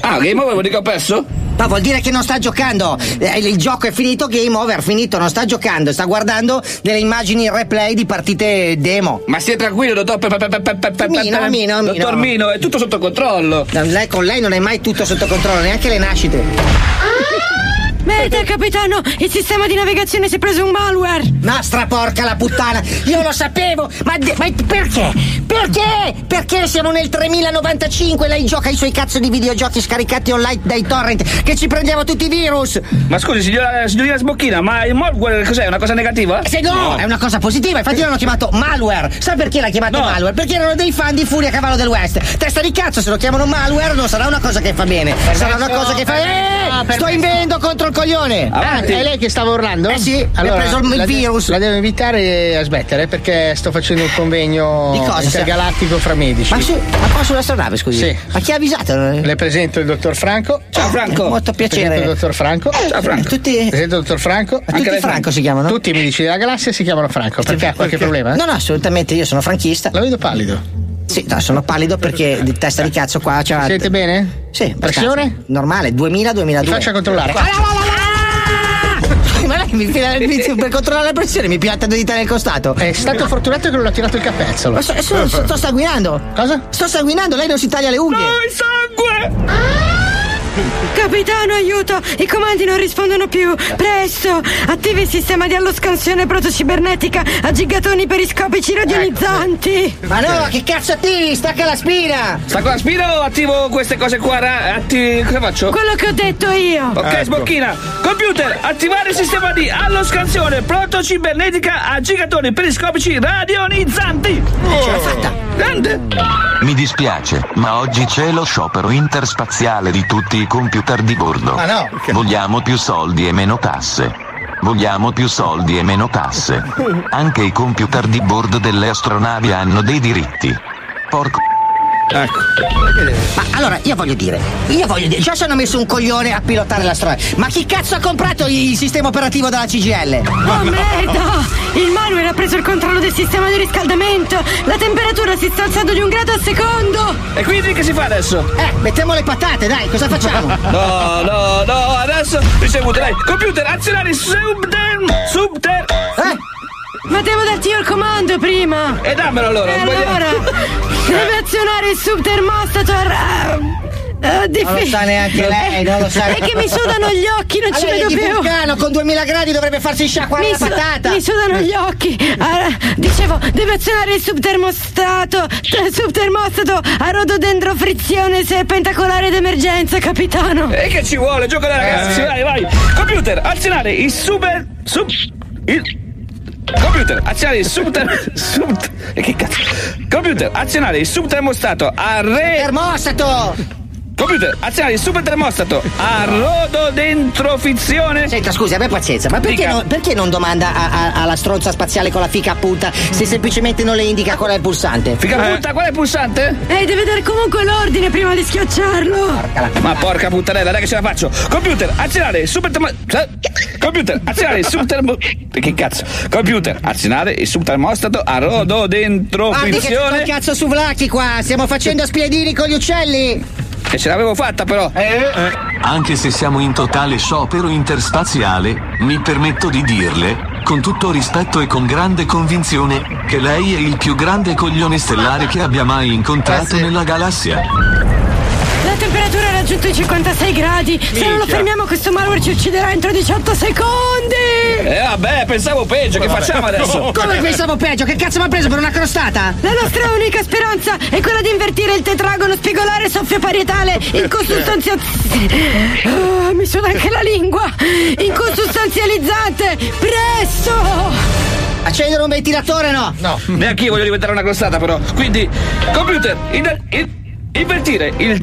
Ah, game over vuol dire che ho perso? Ma vuol dire che non sta giocando. Eh, Il gioco è finito, game over, finito, non sta giocando, sta guardando delle immagini in replay di partite demo. Ma stia tranquillo, dottor Pe- Pe- Mino, Mino, Mino. Dottor Mino, è tutto sotto controllo. Lei con lei non è mai tutto sotto controllo, neanche le nascite. Merda, capitano! Il sistema di navigazione si è preso un malware! Nostra porca la puttana! Io lo sapevo! Ma, de- ma perché? Perché? Perché siamo nel 3095 lei gioca i suoi cazzo di videogiochi scaricati online dai torrent che ci prendiamo tutti i virus! Ma scusi, signora, signorina Sbocchina, ma il malware cos'è? È una cosa negativa? Se no, è una cosa positiva, infatti l'hanno chiamato malware. Sa perché l'ha chiamato malware? Perché erano dei fan di Furia Cavallo del West. Testa di cazzo, se lo chiamano malware non sarà una cosa che fa bene. Sarà una cosa che fa. Eh! Sto invendo contro il coglione! Ah, è lei che stava urlando? Eh sì, mi ha preso il la de- virus. la devo invitare a smettere perché sto facendo un convegno Di cosa? intergalattico fra medici. Ma, su, ma qua sull'astronave, scusi? Sì. Ma chi ha avvisato? Le presento il dottor Franco. Ciao, Franco. Molto piacere. Presento il dottor Franco. Ciao, Franco. Tutti- Presento il dottor Franco. Ma tutti Franco si chiamano? Tutti i medici della galassia si chiamano Franco. Perché ha qualche problema? No, no, assolutamente, io sono franchista. La vedo pallido. Sì, no, sono pallido perché di testa di cazzo qua c'ha. Siete bene? Sì, Pressione? Normale, 2000-2002. Mi faccia controllare. Ma lei mi fila per controllare la pressione mi pianta due dita nel costato. È stato fortunato che non ha tirato il capezzolo. Ma sto, sto- sto sanguinando. Cosa? Sto sanguinando, lei non si taglia le unghie. sangue! Capitano, aiuto! I comandi non rispondono più! Presto! Attivi il sistema di alloscansione protocibernetica a gigatoni periscopici radionizzanti! Ma no, che cazzo attivi? Stacca la spina! Stacco la spina o attivo queste cose qua? ra- Atti... Cosa faccio? Quello che ho detto io! Ok, Ecco. sbocchina. Computer, attivare il sistema di alloscansione protocibernetica a gigatoni periscopici radionizzanti. Ce l'ho fatta! Grande! Mi dispiace, ma oggi c'è lo sciopero interspaziale di tutti computer di bordo. Ma no! Vogliamo più soldi e meno tasse. Vogliamo più soldi e meno tasse. Anche i computer di bordo delle astronavi hanno dei diritti. Porco. Ecco. Ma allora, io voglio dire, io voglio dire, già ci hanno messo un coglione a pilotare la strada. Ma chi cazzo ha comprato il sistema operativo della CGL? Oh merda! Il malware ha preso il controllo del sistema di riscaldamento! La temperatura si sta alzando di un grado al secondo! E quindi che si fa adesso? Eh, mettiamo le patate, dai, cosa facciamo? No, no, no, adesso ricevuto, dai. Computer, azionare subter... Subter... Eh? Ma devo darti io il comando prima! E dammelo allora, E allora deve azionare il subtermostato a... eh, di Non lo sa neanche lei, non lo sa. È che mi sudano gli occhi, non ci Allora, vedo di più! Vulcano con 2000 gradi dovrebbe farsi sciacquare Mi, la su- patata. mi sudano gli occhi. Ah, dicevo, deve azionare il subtermostato. eh, Subtermostato a rododendrofrizione serpentacolare d'emergenza, capitano. E che ci vuole? Gioco dai ragazzi, vai, vai. Computer, azionare il super... Sub... Il... Computer, azionare il subter... Sub... Che cazzo? Computer, azionare il subtermostato a re... Termostato! Computer, azionare il super termostato a rododendrofizione. Senta, scusi, abbia pazienza, ma perché non, perché non domanda a- a- alla stronza spaziale con la fica a punta se semplicemente non le indica qual è il pulsante? Figa puttana, qual è il pulsante? Eh, deve dare comunque l'ordine prima di schiacciarlo. Ma porca puttanella, dai che ce la faccio! Computer, azionare il super termo... Computer, azionare il super termo... Che cazzo? Computer, azionare il super termostato a Guardi che sto rododendrofizione. cazzo su Vlachi qua, stiamo facendo spiedini con gli uccelli! E ce l'avevo fatta però. Anche se siamo in totale sciopero interspaziale, mi permetto di dirle con tutto rispetto e con grande convinzione, che lei è il più grande coglione stellare che abbia mai incontrato nella galassia. La temperatura ha raggiunto i 56 gradi. Se non lo Minchia. fermiamo, questo malware ci ucciderà entro 18 secondi. Eh vabbè, pensavo peggio, che facciamo adesso? Come pensavo peggio? Che cazzo mi ha preso per una crostata? La nostra unica speranza è quella di invertire il tetragono spigolare soffio parietale in consustanziazione. Ah, mi suona anche la lingua! Inconsustanzializzante! Presto! Accendere un ventilatore no? No. Neanche io voglio diventare una crostata, però. Quindi, computer, in- in- invertire il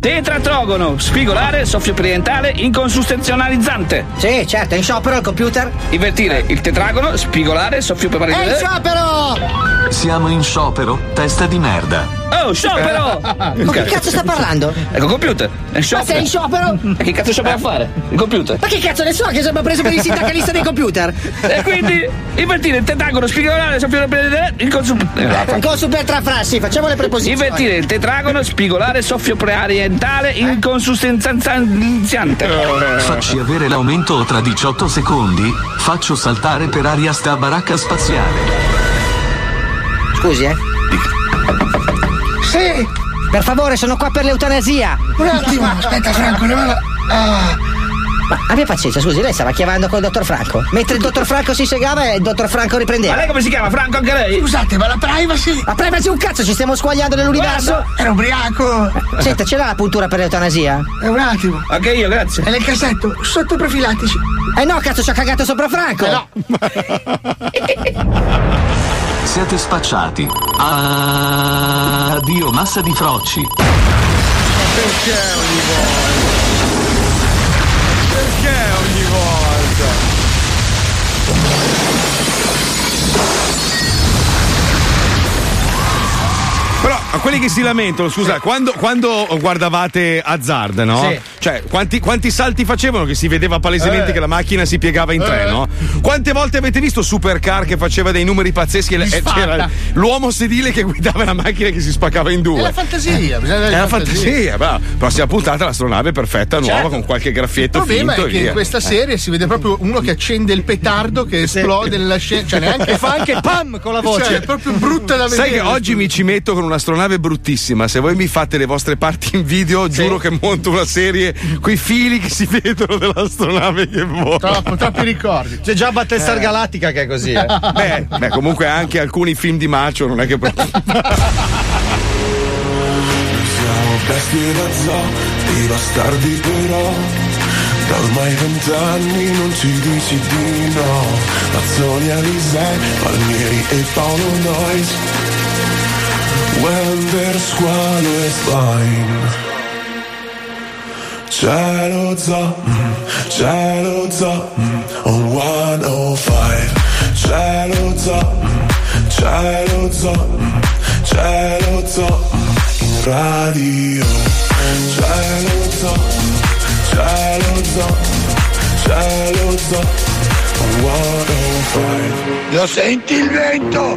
tetratrogono spigolare soffio perientale inconsustenzionalizzante. Sì, certo, è in sciopero il computer. Invertire il tetragono spigolare soffio È in sciopero! Siamo in sciopero, testa di merda. Oh, sciopero! Ma che cazzo sta parlando? Ecco, computer, è Ma sei in sciopero? E che cazzo sciopero a fare? Il computer. Ma che cazzo ne so che sembra preso per il sindacalista dei computer? E quindi invertire il tetragono spigolare soffio perientale inconsustenzionalizzante. Con super trafrassi, facciamo le preposizioni. Invertire il tetragono spigolare soffio prearientale inconsustenziante. Facci avere l'aumento tra 18 secondi, faccio saltare per aria sta baracca spaziale. Scusi, eh? Sì, Per favore, sono qua per l'eutanasia. un attimo, aspetta Franco, ne vado. Ah, Ma abbia pazienza, scusi, lei stava chiamando col dottor Franco. Mentre il dottor Franco si segava e il dottor Franco riprendeva. Ma lei come si chiama? Franco anche lei? scusate, ma la privacy? Ma privacy un cazzo, ci stiamo squagliando nell'universo? Era ubriaco. Senta, ce l'ha la puntura per l'eutanasia? È un attimo. Anche io, grazie. È nel cassetto, sotto i profilattici. Eh no, cazzo, ci ha cagato sopra Franco! Eh no. Siete spacciati. Addio, massa di frocci. Perché ogni volta? A quelli che si lamentano, scusa, quando, quando guardavate Hazard, no? Sì. Cioè, quanti, quanti salti facevano che si vedeva palesemente Eh. che la macchina si piegava in tre, Eh. no? Quante volte avete visto Supercar che faceva dei numeri pazzeschi e c'era l'uomo sedile che guidava la macchina che si spaccava in due? È la fantasia, bisogna avere È la fantasia. beh, prossima puntata l'astronave perfetta, nuova, Certo. con qualche Il graffietto problema finto è che in via. questa Eh. serie si vede proprio uno che accende il petardo che esplode nella scena. Cioè, neanche E fa anche pam con la voce. Cioè, è proprio brutta da vedere. Sai che oggi mi ci metto con un'astronave bruttissima. Se voi mi fate le vostre parti in video, giuro che monto una serie coi fili che si vedono dell'astronave che vola. Troppo, troppi ricordi. C'è già Battlestar Galactica che è così, eh. Beh, beh, comunque anche alcuni film di Macio non è che proprio. Siamo bestie da zoo, dei bastardi però Da ormai vent'anni non ci dici di no Mazzoni, Alisei, Palmieri e Paolo Noyes Wender, Squalo Cielo zoo, mm, cielo zoo, mm, on 105 Cielo zoo, mm, cielo zoo, mm, cielo zoo, mm, in radio. Mm, cielo zoo, mm, cielo zoo, on 105 Lo senti il vento?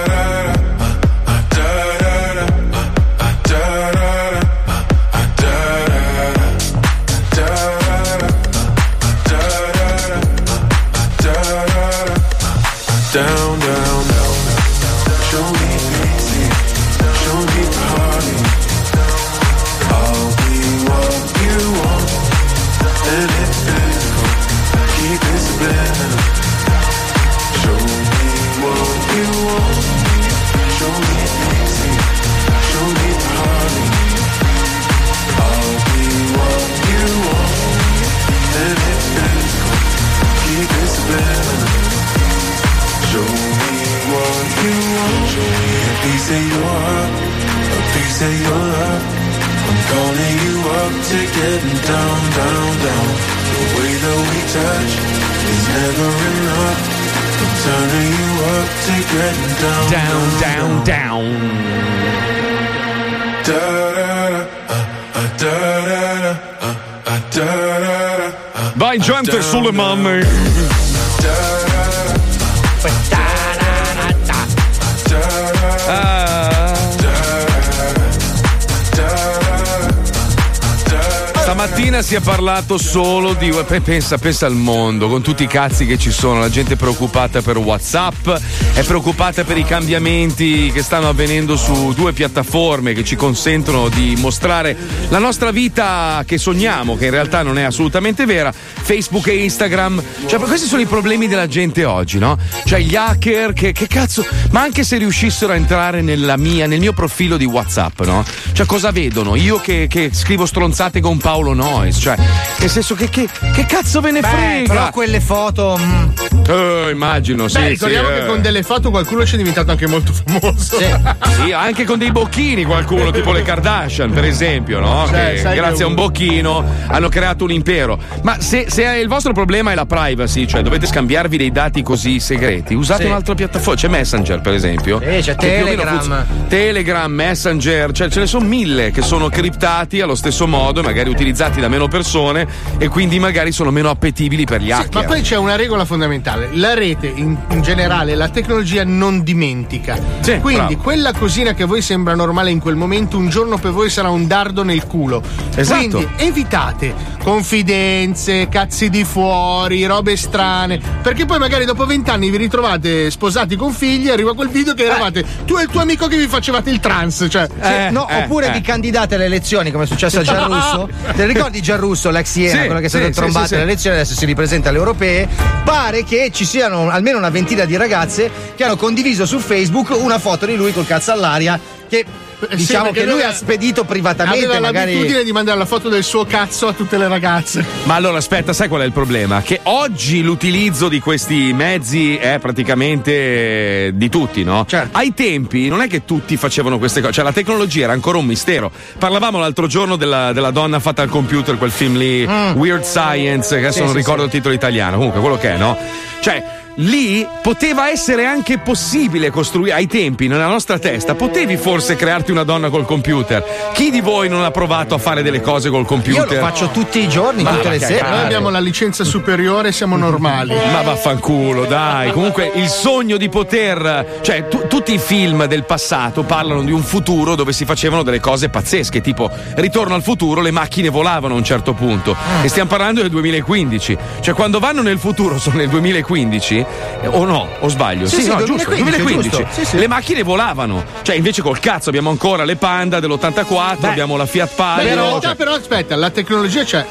da da. uh, Vai gente down, sulle mamme. Stamattina si è parlato solo di. pe- Pensa, pensa al mondo, con tutti i cazzi che ci sono. La gente preoccupata per WhatsApp, è preoccupata per i cambiamenti che stanno avvenendo su due piattaforme che ci consentono di mostrare la nostra vita che sogniamo, che in realtà non è assolutamente vera. Facebook e Instagram. Cioè, questi sono i problemi della gente oggi, no? Cioè, gli hacker che, che cazzo. Ma anche se riuscissero a entrare nella mia, nel mio profilo di WhatsApp, no? Cioè, cosa vedono? Io che, che scrivo stronzate con Paolo Noyes. Cioè, nel senso che, che, che cazzo ve ne Beh, frega? però quelle foto. mm, Eh, immagino, sì. Beh, ricordiamo sì, che eh. con delle foto qualcuno ci è diventato anche molto famoso. Sì, anche con dei bocchini qualcuno, tipo le Kardashian, per esempio, no? Cioè, che grazie che- a un bocchino hanno creato un impero. Ma se, se il vostro problema è la privacy, cioè dovete scambiarvi dei dati così segreti, usate Sì. un'altra piattaforma. C'è Messenger, per esempio. Sì, c'è Telegram. funziona. Telegram, Messenger, cioè ce ne sono mille che sono criptati allo stesso modo, magari utilizzati da meno persone e quindi magari sono meno appetibili per gli Sì, hacker. ma poi c'è una regola fondamentale: la rete in, in generale, la tecnologia non dimentica. Sì, Quindi bravo. quella cosina che a voi sembra normale in quel momento, un giorno per voi sarà un dardo nel culo. Esatto. Quindi evitate confidenze, cazzi di fuori, robe strane. Perché poi magari dopo vent'anni vi ritrovate sposati con figli e arriva quel video che eravate tu e il tuo amico che vi facevate il trans. Cioè, Sì, no, oppure vi candidate alle elezioni come è successo a Gianrusso. Te ne ricordi Gianrusso, l'ex Iena, Sì, quello che è stato sì, trombato sì, alle elezioni, adesso si ripresenta alle europee. Pare che ci siano almeno una ventina di ragazze che hanno condiviso su Facebook una foto di lui col cazzo all'aria. Che diciamo perché che lui lui ha spedito privatamente. aveva magari... l'abitudine di mandare la foto del suo cazzo a tutte le ragazze. Ma allora aspetta, sai qual è il problema? Che oggi l'utilizzo di questi mezzi è praticamente eh, di tutti, no? Certo. Ai tempi non è che tutti facevano queste cose, cioè la tecnologia era ancora un mistero. Parlavamo l'altro giorno della, della donna fatta al computer, quel film lì, Weird Science, che adesso Mm. Sì, non sì, ricordo sì. il titolo italiano, comunque quello che è, no? Cioè. Lì poteva essere anche possibile costruire ai tempi nella nostra testa. Potevi forse crearti una donna col computer. Chi di voi non ha provato a fare delle cose col Io computer? lo faccio tutti i giorni, Ma tutte le sere. Noi abbiamo la licenza superiore, siamo normali. Ma vaffanculo, dai. Comunque il sogno di poter. Cioè, tu- tutti i film del passato parlano di un futuro dove si facevano delle cose pazzesche, tipo Ritorno al futuro, le macchine volavano a un certo punto. E stiamo parlando del 2015. Cioè, quando vanno nel futuro, sono nel 2015. Eh, o no? O sbaglio? Sì, sì, no, 2015, giusto. 2015. giusto. Sì, sì. Le macchine volavano. Cioè, invece col cazzo abbiamo ancora le Panda dell'84, abbiamo la Fiat Beh, Palio. realtà, cioè- però, aspetta, la tecnologia c'è.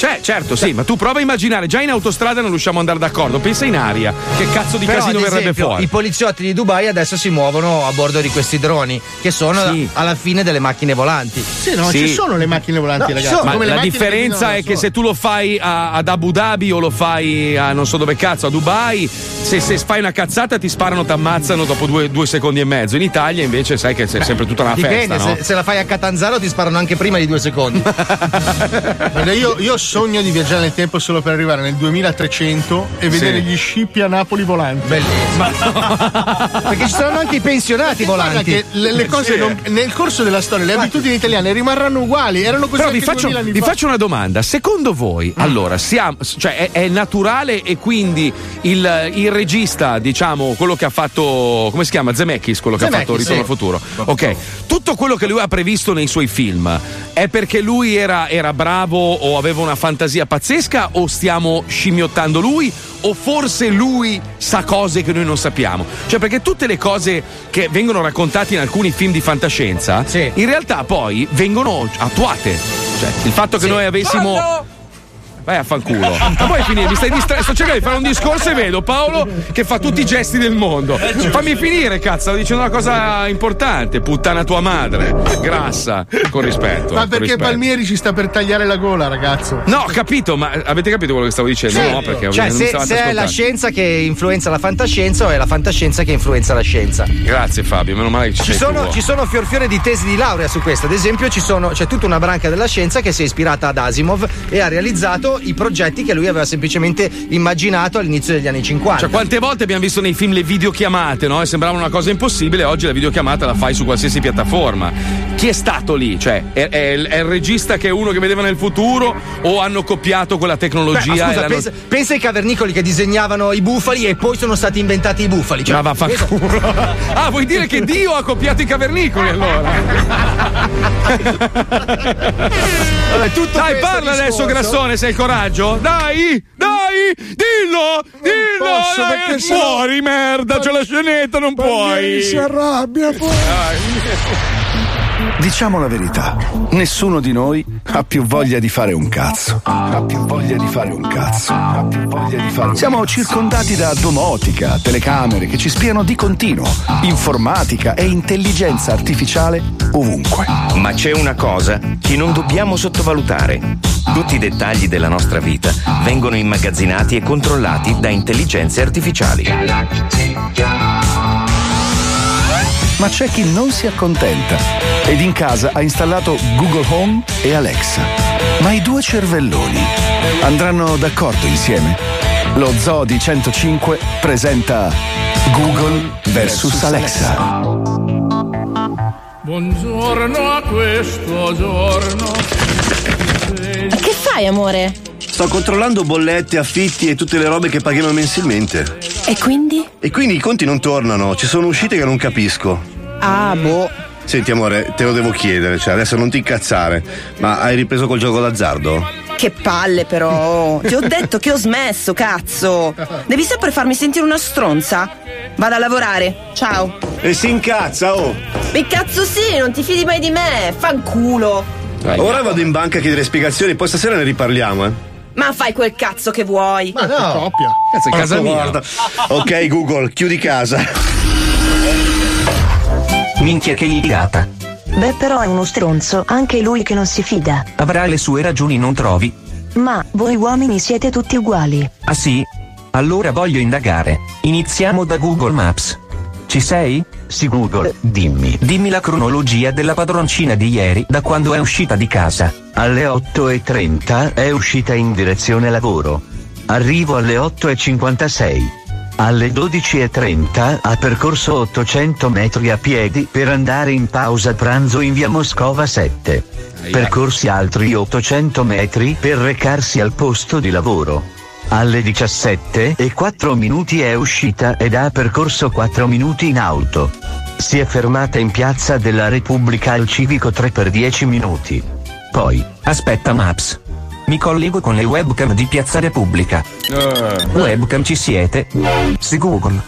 Cioè, certo, sì, ma tu prova a immaginare, già in autostrada non riusciamo ad andare d'accordo. Pensa in aria, che cazzo di Però, casino ad verrebbe esempio, fuori. I poliziotti di Dubai adesso si muovono a bordo di questi droni, che sono Sì. alla fine delle macchine volanti. Sì, no, Sì. ci sono le macchine volanti, No, ragazzi. sono. Ma la differenza è che se tu lo fai a- ad Abu Dhabi o lo fai a non so dove cazzo, a Dubai, se, se fai una cazzata ti sparano, ti ammazzano dopo due, due secondi e mezzo. In Italia invece sai che è sempre tutta una Dipende, festa, no? se, se la fai a Catanzaro ti sparano anche prima di due secondi. Io, io sogno di viaggiare nel tempo solo per arrivare nel 2300 e vedere Sì. gli scippi a Napoli volanti. Bellissimo. Perché ci saranno anche i pensionati volanti. che le, le cose non- nel corso della storia, le abitudini italiane rimarranno uguali. Erano così Però vi faccio, 2000 anni vi fa. faccio una domanda. Secondo voi, Mm. allora, siamo, cioè, è, è naturale e quindi il, il regista, diciamo, quello che ha fatto, come si chiama? Zemeckis, quello che ha fatto Zemeckis, Ritorno sì. al futuro. Ok, tutto quello che lui ha previsto nei suoi film è perché lui era, era bravo o aveva una fantasia pazzesca o stiamo scimmiottando lui? O forse lui sa cose che noi non sappiamo? Cioè, perché tutte le cose che vengono raccontate in alcuni film di fantascienza, in realtà poi vengono attuate. Cioè, il fatto che noi avessimo. Vai a fanculo. Ma poi finire, mi stai distraendo. Sto cercando di fare un discorso e vedo Paolo che fa tutti i gesti del mondo. Fammi finire, cazzo, stavo dicendo una cosa importante. Puttana tua madre. Grassa. Con rispetto. Ma perché rispetto. Palmieri ci sta per tagliare la gola, ragazzo? No, ho capito, ma avete capito quello che stavo dicendo? No, perché cioè, non se, se è la scienza che influenza la fantascienza o è la fantascienza che influenza la scienza. Grazie Fabio, meno male che ci, Ci sei sono, tu. ci sono fiorfiore di tesi di laurea su questo. Ad esempio, ci sono- c'è tutta una branca della scienza che si è ispirata ad Asimov e ha realizzato i progetti che lui aveva semplicemente immaginato all'inizio degli anni 50. Cioè, quante volte abbiamo visto nei film le videochiamate, no? E sembrava una cosa impossibile, oggi la videochiamata la fai su qualsiasi piattaforma. Chi è stato lì? Cioè, è, è il- è il regista che è uno che vedeva nel futuro o hanno copiato quella Beh, tecnologia? e scusa, pensa, pensa ai cavernicoli che disegnavano i bufali e poi sono stati inventati i bufali. Cioè, Ma vaffanculo. Ah, vuoi dire che Dio ha copiato i cavernicoli allora? Dai, parla adesso, Grassone, se hai il coraggio. Dai, dai, dillo, dillo. posso, dai, perché fuori, merda, c'è la scenetta, non puoi. si arrabbia poi. Diciamo la verità, nessuno di noi ha più voglia di fare un cazzo. Ha più voglia di fare un cazzo. Ha più voglia di fare un Siamo circondati da domotica, telecamere che ci spiano di continuo, informatica e intelligenza artificiale ovunque. Ma c'è una cosa che non dobbiamo sottovalutare. Tutti i dettagli della nostra vita vengono immagazzinati e controllati da intelligenze artificiali. Ma c'è chi non si accontenta ed in casa ha installato Google Home e Alexa. Ma i due cervelloni andranno d'accordo insieme? Lo Zoo di 105 presenta Google vs Alexa. Buongiorno a questo giorno. Che fai, amore? Sto controllando bollette, affitti e tutte le robe che paghiamo mensilmente. E quindi? E quindi i conti non tornano, ci sono uscite che non capisco. Ah, boh. Senti amore, te lo devo chiedere, cioè adesso non ti incazzare, ma hai ripreso col gioco d'azzardo? Che palle, però. Ti ho detto che ho smesso, cazzo. Devi sempre farmi sentire una stronza. Vado a lavorare. Ciao. E si incazza, oh! E cazzo sì, non ti fidi mai di me. Fanculo. Ora vado in banca a chiedere spiegazioni, poi stasera ne riparliamo, eh. Ma fai quel cazzo che vuoi. Ma no. coppia. Cazzo, è casa mia. Ok, Google, chiudi casa. Minchia che ligata. Beh, però è uno stronzo, anche lui che non si fida. Avrà le sue ragioni, non trovi? Ma voi uomini siete tutti uguali. Ah sì? Allora voglio indagare. Iniziamo da Google Maps. Ci sei? Sì Google, dimmi. Dimmi la cronologia della padroncina di ieri, da quando è uscita di casa. Alle 8.30 è uscita in direzione lavoro. Arrivo alle 8.56. Alle 12.30 ha percorso 800 metri a piedi per andare in pausa pranzo in via Moscova 7. Percorsi altri 800 metri per recarsi al posto di lavoro. Alle 17 e 4 minuti è uscita ed ha percorso 4 minuti in auto. Si è fermata in piazza della Repubblica al civico 3 per 10 minuti. Poi, Aspetta Maps. Mi collego con le webcam di Piazza Repubblica. Webcam ci siete? Sì Google.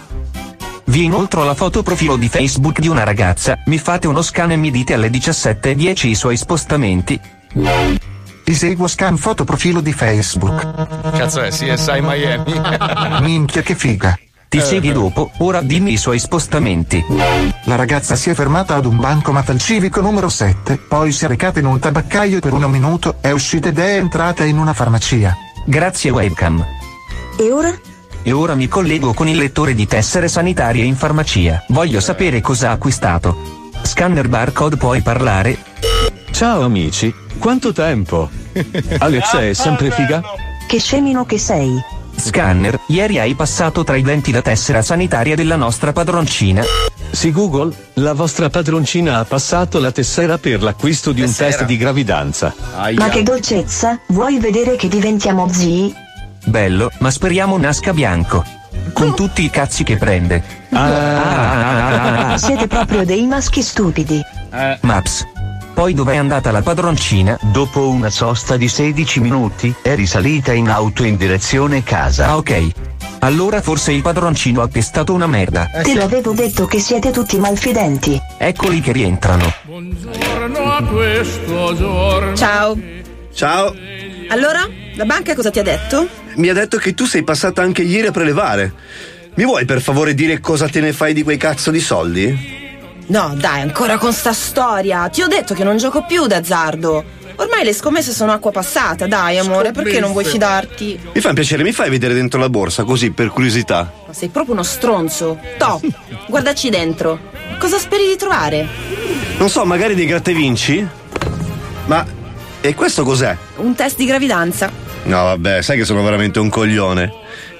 Vi inoltro la foto profilo di Facebook di una ragazza, mi fate uno scan e mi dite alle 17.10 i suoi spostamenti. Ti seguo scan foto profilo di Facebook. Cazzo è CSI Miami. Minchia che figa. Ti segui dopo, ora dimmi i suoi spostamenti. La ragazza si è fermata ad un bancomat al civico numero 7, poi si è recata in un tabaccaio per un minuto, è uscita ed è entrata in una farmacia. Grazie webcam. E ora? E ora mi collego con il lettore di tessere sanitarie in farmacia. Voglio sapere cosa ha acquistato. Scanner barcode puoi parlare? Ciao amici, quanto tempo? Alexa è sempre figa? Che scemino che sei. Scanner, ieri hai passato tra i denti la tessera sanitaria della nostra padroncina. Sì Google, la vostra padroncina ha passato la tessera per l'acquisto di un Tessera. test di gravidanza. Ma che dolcezza, vuoi vedere che diventiamo zii? Bello, ma speriamo nasca bianco. Con tutti i cazzi che prende. Ah. Siete proprio dei maschi stupidi. Maps. Poi dov'è andata la padroncina? dopo una sosta di 16 minuti, è risalita in auto in direzione casa. Ah ok. Allora forse il padroncino ha pestato una merda. Te l'avevo detto che siete tutti malfidenti. Eccoli che rientrano. Buongiorno a questo giorno. Ciao. Ciao. Allora? La banca cosa ti ha detto? Mi ha detto che tu sei passata anche ieri a prelevare. Mi vuoi per favore dire cosa te ne fai di quei cazzo di soldi? No, dai, ancora con sta storia. Ti ho detto che non gioco più d'azzardo. Ormai le scommesse sono acqua passata, dai amore, perché non vuoi fidarti? Mi fa un piacere, mi fai vedere dentro la borsa, così per curiosità. Ma sei proprio uno stronzo. To, guardaci dentro. Cosa speri di trovare? Non so, magari dei gratta e vinci? Ma. E questo cos'è? Un test di gravidanza. No, vabbè, sai che sono veramente un coglione.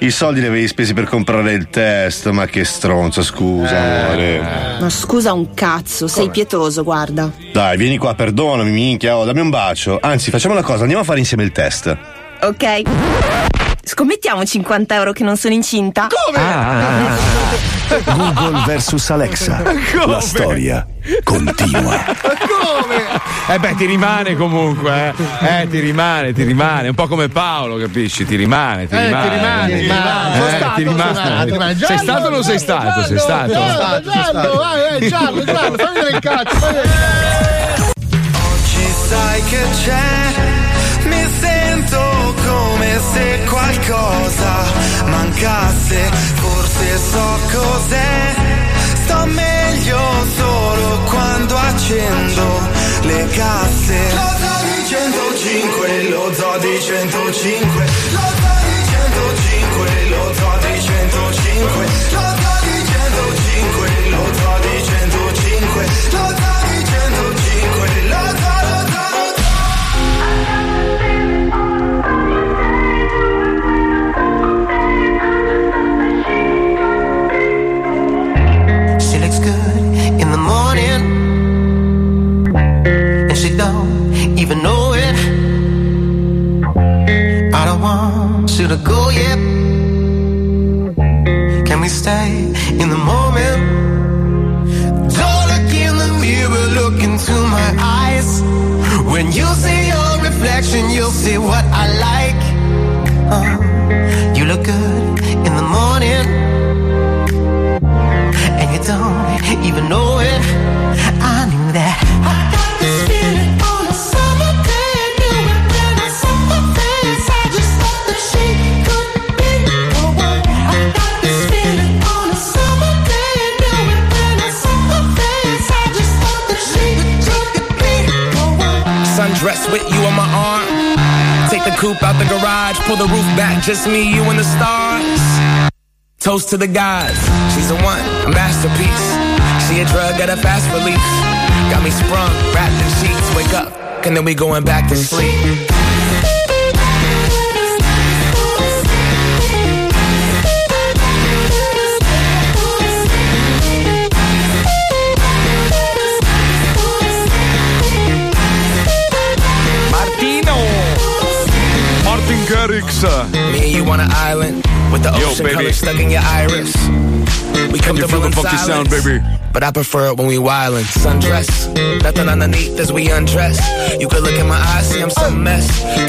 I soldi li avevi spesi per comprare il test, ma che stronzo, scusa, amore. Ma scusa un cazzo, sei pietoso, guarda. Dai, vieni qua, perdonami, minchia, oh, dammi un bacio. Anzi, facciamo una cosa, andiamo a fare insieme il test. Ok. Scommettiamo 50 euro che non sono incinta? Come? Google versus Alexa. La storia continua. Come? Eh beh, ti rimane comunque, eh. Eh, ti rimane, ti rimane. Un po' come Paolo, capisci? Ti rimane, ti Eh, ti rimane. rimane, ti rimane. Eh, stato, ti rimane. sono stato, ti rimane. Sei Giallo, stato o non sei stato? Sei stato. Giallo, giallo, vai, vai, giallo, giallo, fammi vedere il cazzo, fammi vedere il cazzo. Oggi sai che c'è, come se qualcosa mancasse, forse so cos'è, sto meglio solo quando accendo le casse. Lo zoo di 105, lo zoo di 105, lo zoo di 105, lo zoo di 105, lo zoo di 105, lo zoo di 105, lo zoo to go yet. Can we stay in the moment? Don't look in the mirror, look into my eyes. When you see your reflection, you'll see what coupe out the garage, pull the roof back, just me, you, and the stars. Toast to the gods, she's the one, a masterpiece. She a drug at a fast release. Got me sprung, wrapped in sheets, wake up, and then we going back to sleep. Me and you on an island with the Yo, ocean baby. color stuck in your iris. We Can you the in funky sound, silence, baby? But I prefer it when we wildin'. Sundress, nothing underneath as we undress. You could look in my eyes, see I'm some mess.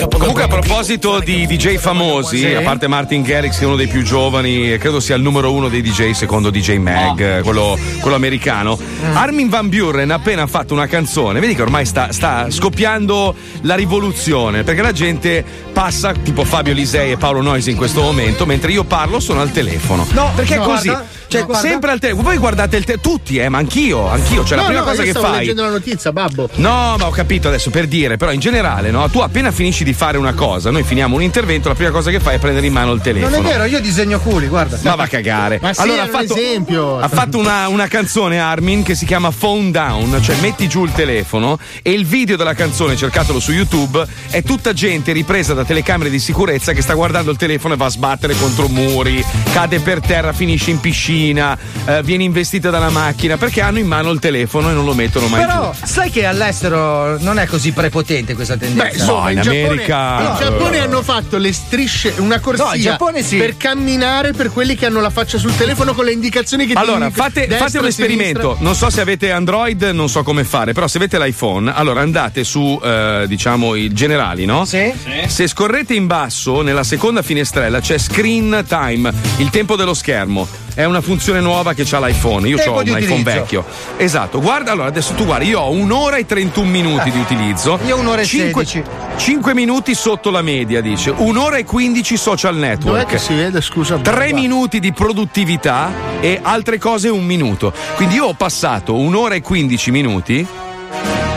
Comunque a proposito di DJ famosi, Sì. a parte Martin Garrix che è uno dei più giovani, e credo sia il numero uno dei DJ secondo DJ Mag, eh, quello, quello americano, Armin Van Buren ha appena fatto una canzone, vedi che ormai sta, sta scoppiando la rivoluzione, perché la gente passa, tipo Fabio Lisei e Paolo Noisi in questo momento, mentre io parlo sono al telefono. No, perché no, è così. guarda, cioè, no, sempre al telefono. Voi guardate il telefono, tutti, eh, ma anch'io, anch'io. Cioè, la no, prima no, cosa che stavo fai. leggendo la notizia, babbo. No, ma ho capito adesso per dire, però in generale, no? Tu appena finisci di fare una cosa, noi finiamo un intervento, la prima cosa che fai è prendere in mano il telefono. Non è vero, io disegno culi, guarda. Ma va a cagare. Ma sì, allora ha fatto, esempio. ha fatto una, una canzone Armin che si chiama Phone Down, cioè metti giù il telefono e il video della canzone, cercatelo su YouTube, è tutta gente ripresa da telecamere di sicurezza che sta guardando il telefono e va a sbattere contro muri, cade per terra, finisce in piscina, eh, viene investita dalla macchina perché hanno in mano il telefono e non lo mettono mai Però giù. sai che all'estero non è così prepotente questa tendenza. Beh, insomma, No, in in, Giappone, America- in Giappone hanno fatto le strisce, una corsia No, in Giappone sì. per camminare per quelli che hanno la faccia sul telefono con le indicazioni che ti Allora, fate, destra, fate un esperimento. sinistra. Non so se avete Android, non so come fare, però se avete l'iPhone, allora andate su, eh, diciamo, i generali, no? Sì. Se scorrete in basso, nella seconda finestrella c'è screen time, il tempo dello schermo. È una funzione nuova che ha l'iPhone. Io Tempo ho un di iPhone utilizzo. vecchio. Esatto, guarda, allora adesso tu guardi, io ho un'ora e 31 minuti di utilizzo. Io un'ora e 5, 16. 5 minuti sotto la media, dice. Un'ora e 15 social network. Dov'è che si vede, scusa? 3 minuti di produttività e altre cose un minuto. Quindi io ho passato un'ora e 15 minuti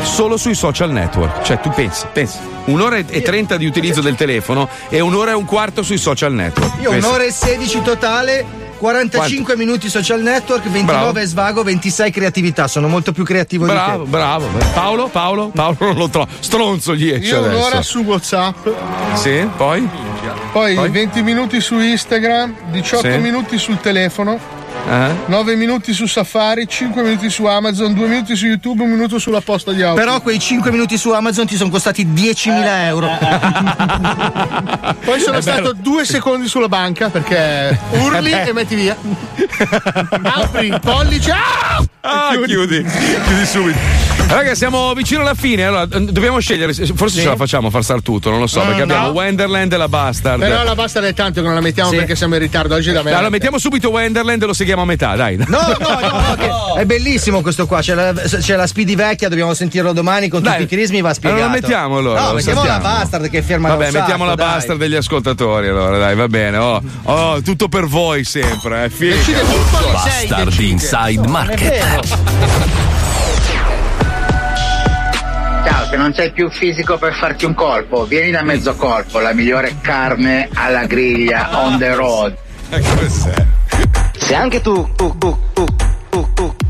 solo sui social network. Cioè, tu pensi, pensi, un'ora e 30 di utilizzo del telefono e un'ora e un quarto sui social network. Io Pensa. un'ora e 16 totale, 45 minuti social network, 29 Bravo. svago, 26 creatività. Sono molto più creativo Bravo, di te. bravo. Paolo, Paolo, Paolo non lo trovo. Stronzo gli esce Io adesso. un'ora su WhatsApp, Sì, poi? poi, Poi? 20 minuti su Instagram, 18 Sì. minuti sul telefono, Eh? 9 minuti su Safari, 5 minuti su Amazon, 2 minuti su YouTube, un minuto sulla posta di auto. Però quei 5 minuti su Amazon ti sono costati 10.000 euro. Poi sono È stato bello. due secondi sulla banca perché urli Eh e metti via. Apri pollice. Ah! Ah, chiudi. chiudi subito. Raga, siamo vicino alla fine. Allora, dobbiamo scegliere. Forse ce la facciamo a far stare tutto, non lo so, Mm, perché abbiamo no. Wonderland e la Bastard. Però la basta è tanto che non la mettiamo Sì. perché siamo in ritardo oggi da me. Allora, mettiamo subito Wonderland e lo seguiamo a metà, dai. No, no, no, no, è bellissimo questo qua. C'è la, c'è la Speedy vecchia, dobbiamo sentirlo domani con Dai. tutti i crismi. Va spiegato. Allora, mettiamo allora, No, mettiamo la bastard che ferma Vabbè, un sacco, mettiamo la dai. Bastard degli ascoltatori, allora, dai, va bene. Oh, oh, tutto per voi sempre, eh. Figa. Bastard Inside Market. Se non c'hai più fisico per farti un colpo, vieni da mezzo colpo, la migliore carne alla griglia on the road. Se anche tu, tu, tu, tu,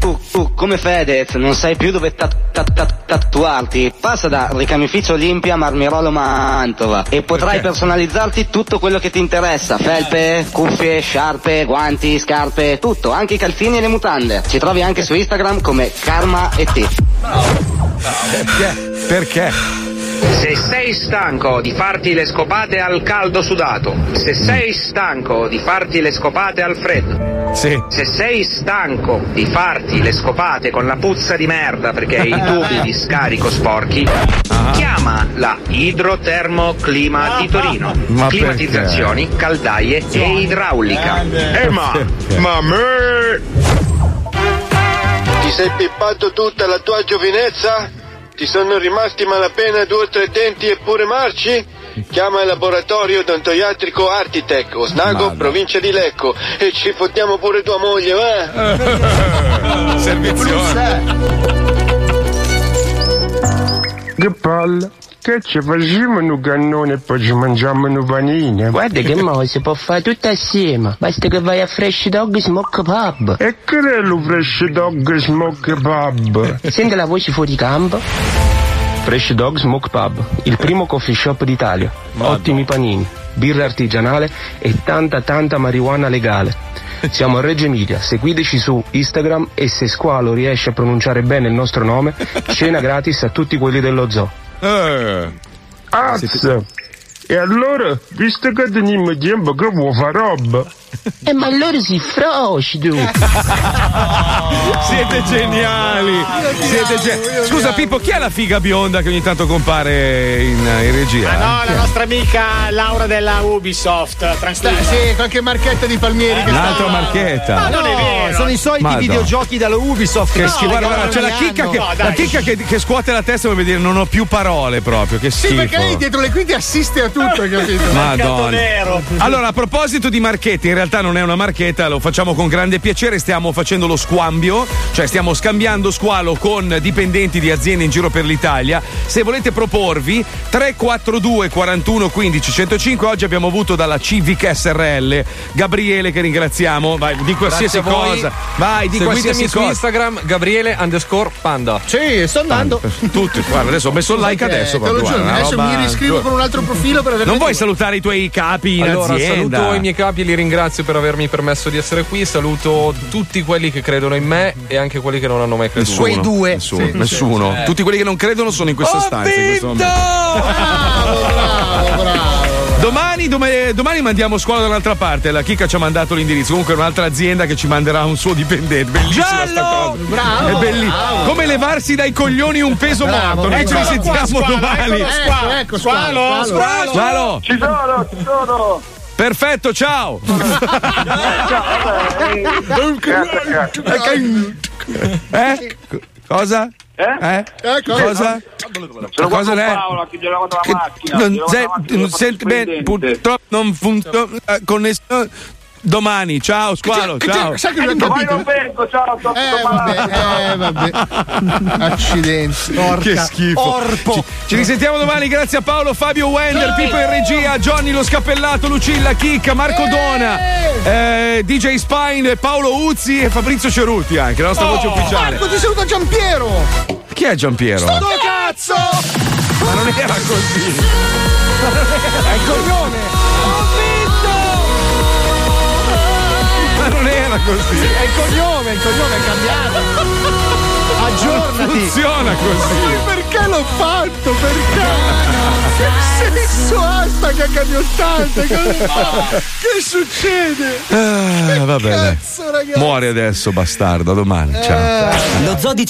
tu, tu, come Fedez, non sai più dove tat- tat- tat- tatuarti, passa da Ricamificio Olimpia Marmirolo Mantova e potrai Perché? personalizzarti tutto quello che ti interessa, felpe, cuffie, sciarpe, guanti, scarpe, tutto, anche i calzini e le mutande. Ci trovi anche su Instagram come Karma e T. Perché? Se sei stanco di farti le scopate al caldo sudato, se sei stanco di farti le scopate al freddo, Sì. se sei stanco di farti le scopate con la puzza di merda perché hai i tubi di scarico sporchi, chiama la Idrotermoclima di Torino. Ma Climatizzazioni, caldaie e idraulica. Eh, ma- ma me Ti sei pippato tutta la tua giovinezza? Ti sono rimasti malapena due o tre denti e pure marci? Chiama il laboratorio odontoiatrico Artitec, Osnago, provincia di Lecco, e ci fottiamo pure tua moglie, va? Che palle! Che ci facciamo un cannone e poi ci mangiamo una panina? Guarda che mo si può fare tutto assieme, basta che vai a Fresh Dog Smoke Pub. E che è lo Fresh Dog Smoke Pub? Senti la voce fuori campo. Fresh Dog Smoke Pub, il primo coffee shop d'Italia. Ottimi panini, birra artigianale e tanta tanta marijuana legale. Siamo a Reggio Emilia, seguiteci su Instagram e se Squalo riesce a pronunciare bene il nostro nome, cena gratis a tutti quelli dello zoo. Eh. Azza! E allora, visto che teniamo tempo, che vuoi fare roba? E ma allora si froci tu! Siete geniali! Siete ge- Scusa Pippo, chi è la figa bionda che ogni tanto compare in, in regia? Ah no, la nostra amica Laura della Ubisoft, tranquilla. Sì, qualche marchetta di palmieri che Un'altra sta- marchetta. Ma non è No, vero. sono i soliti Madonna. videogiochi dalla Ubisoft Che schifo, si guarda, guarda, c'è la chicca, che, anno. la chicca che, che scuote la testa vuol dire non ho più parole proprio, che Sì, schifo. perché lei dietro le quinte assiste a tutto, hai capito? Madonna. Allora, a proposito di marchette, in realtà non è una marchetta, lo facciamo con grande piacere, stiamo facendo lo squambio, cioè stiamo scambiando squalo con dipendenti di aziende in giro per l'Italia. Se volete proporvi 342 41 15 105, oggi abbiamo avuto dalla Civic SRL Gabriele che ringraziamo, vai, di qualsiasi cosa. Vai, di Seguitemi qualsiasi su cosa. Instagram Gabriele underscore panda. Sì, sto andando. Tutti, guarda, adesso ho messo il like Perché, adesso proprio. giuro, adesso roba- mi riscrivo con un altro profilo per avere Non vuoi salutare i tuoi capi in allora, azienda? saluto i miei capi e li ringrazio per avermi permesso di essere qui. Saluto tutti quelli che credono in me e anche quelli che non hanno mai creduto. Nessuno, Nessuno. Sì, nessuno. sì, sì. Tutti quelli che non credono sono in questa Ho stanza. In questo vinto! momento. Domani, dom- domani mandiamo scuola da un'altra parte. La Chicca ci ha mandato l'indirizzo. Comunque è un'altra azienda che ci manderà un suo dipendente. Bellissima sta cosa. Bravo! È bellissimo. Bravo. Come levarsi dai coglioni un peso morto. Noi ci risentiamo qua, Squalo, domani. ecco, Squalo, Squalo, Squalo. Squalo. Ci sono, ci sono! Perfetto, ciao. Eh? Cosa? Eh? Cosa? Sono Cosa con è? Paola che girava la Che- macchina. non se- la macchina, non senti bene, purtroppo non funziona la connessione. Domani, ciao squalo, Che ti- ciao. sai che lui ha Domani capito? non vengo, ciao, sto Eh vabbè, eh vabbè. Accidenti. Che schifo. Ci, ci risentiamo domani, grazie a Paolo, Fabio Wender, Pippo in regia, Johnny lo scappellato, Lucilla Chicca, Marco Dona, eh, DJ Spine, Paolo Uzzi e Fabrizio Ceruti anche, la nostra voce ufficiale. Marco, ti saluta Giampiero. Chi è Giampiero? Sto cazzo! Ma non era così. Ma non era così. È il cognome, il cognome è cambiato. Aggiornati. Funziona così. Ma perché l'ho fatto? Perché? Che senso ha sta cacca di 80? Cosa- Che succede? Ah, va bene. Cazzo, ragazzi. Muori adesso, bastardo, domani. Ciao. Eh. Lo Zoo di